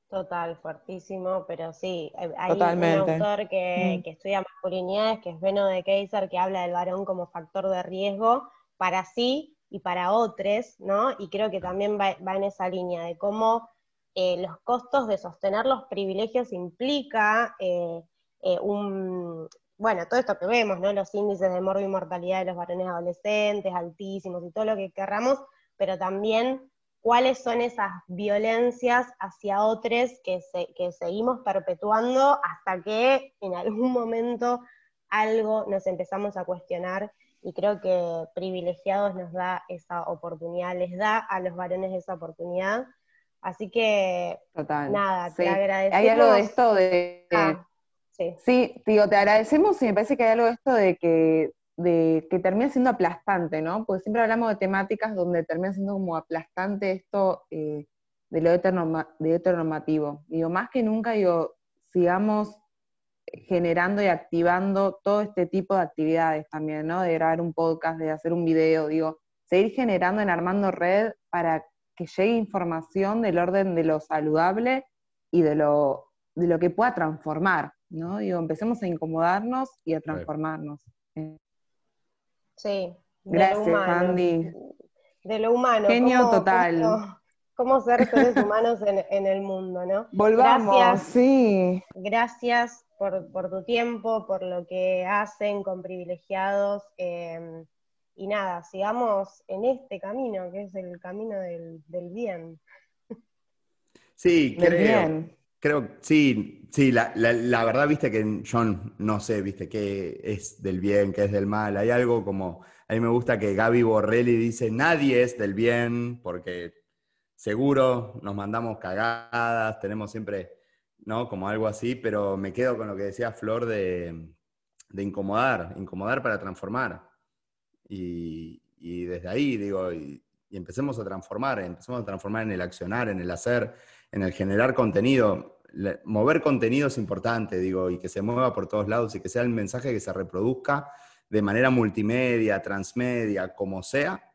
Total, fuertísimo, pero sí, hay Totalmente. un autor que, Mm. que estudia masculinidades, que es Beno de Kaiser, que habla del varón como factor de riesgo para sí y para otros, ¿no? Y creo que también va, en esa línea de cómo eh, los costos de sostener los privilegios implica eh, eh, un, bueno, todo esto que vemos, ¿no? Los índices de morbo y mortalidad de los varones adolescentes, altísimos y todo lo que querramos, pero también cuáles son esas violencias hacia otros que seguimos perpetuando hasta que en algún momento algo nos empezamos a cuestionar y creo que privilegiados nos da esa oportunidad, les da a los varones esa oportunidad. Así que Total. nada, te agradecemos. Hay algo de esto de... Ah, sí, Sí, digo, te agradecemos y me parece que hay algo de esto de que, de que termina siendo aplastante, ¿no? Porque siempre hablamos de temáticas donde termina siendo como aplastante esto eh, de lo heteronormativo. Digo, más que nunca, digo, sigamos generando y activando todo este tipo de actividades también, ¿no? De grabar un podcast, de hacer un video, digo, seguir generando en Armando Red para que llegue información del orden de lo saludable y de lo, de lo que pueda transformar, ¿no? Digo, empecemos a incomodarnos y a transformarnos. Sí. de lo Gracias, humano. Andy. De lo humano. Genio cómo- total. Cómo, cómo ser seres humanos en, en el mundo, ¿no? Volvamos, Gracias. sí. Gracias por, por tu tiempo, por lo que hacen con privilegiados. eh, y nada, sigamos en este camino, que es el camino del, del bien. Sí, Del creo. bien. Creo, sí, sí, la, la- la verdad, viste que yo no sé, viste, qué es del bien, qué es del mal. Hay algo como, a mí me gusta que Gaby Borrelli dice, nadie es del bien, porque seguro nos mandamos cagadas, tenemos siempre, ¿no? Como algo así, pero me quedo con lo que decía Flor de, de incomodar, incomodar para transformar. Y, y desde ahí, digo, y, empecemos a transformar, empecemos a transformar en el accionar, en el hacer, en el generar contenido. Mover contenido es importante, digo, y que se mueva por todos lados y que sea el mensaje que se reproduzca de manera multimedia, transmedia, como sea,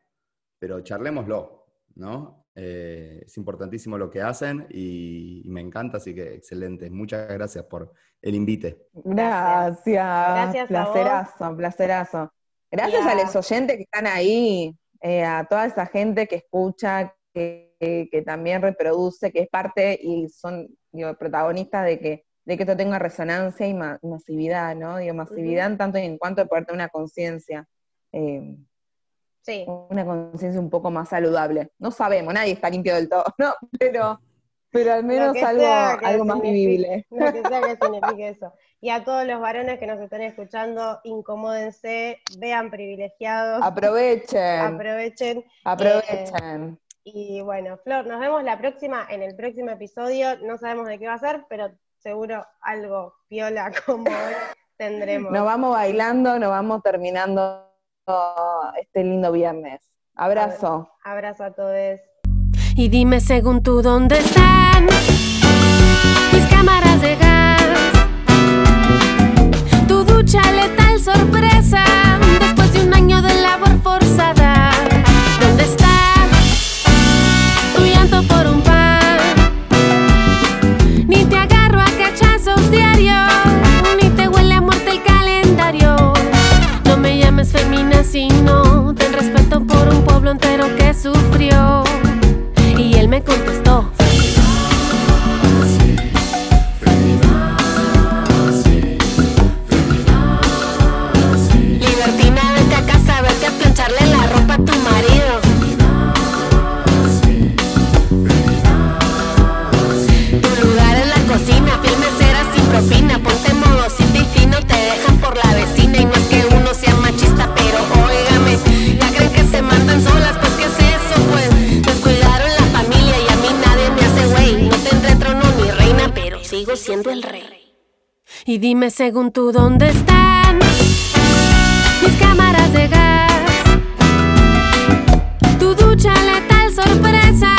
pero charlémoslo, ¿no? Eh, es importantísimo lo que hacen y, y me encanta, así que excelente. Muchas gracias por el invite. Gracias. Gracias a placerazo, placerazo. Gracias a- los oyentes que están ahí, eh, a toda esa gente que escucha, que, que- que también reproduce, que es parte y son digo, protagonistas de que, de que esto tenga resonancia y ma- masividad, ¿no? Digo, masividad en tanto y en cuanto de poder tener una conciencia. eh, Sí, una conciencia un poco más saludable. No sabemos, nadie está limpio del todo, ¿no? Pero, pero al menos algo, algo más vivible. Lo que sea que signifique eso. Y a todos los varones que nos están escuchando, incomódense, vean privilegiados, Aprovechen, aprovechen. aprovechen. Y bueno, Flor, nos vemos la próxima, en el próximo episodio. No sabemos de qué va a ser, pero seguro algo piola como hoy tendremos. Nos vamos bailando, nos vamos terminando este lindo viernes. Abrazo. Abrazo a todos. Y dime según tú dónde están mis cámaras de gas. Tu ducha letal sorpresa después de un año de labor forzada. Femina si no ten respeto por un pueblo entero que sufrió. Y él me contestó. Y dime según tú dónde están mis cámaras de gas, tu ducha letal sorpresa.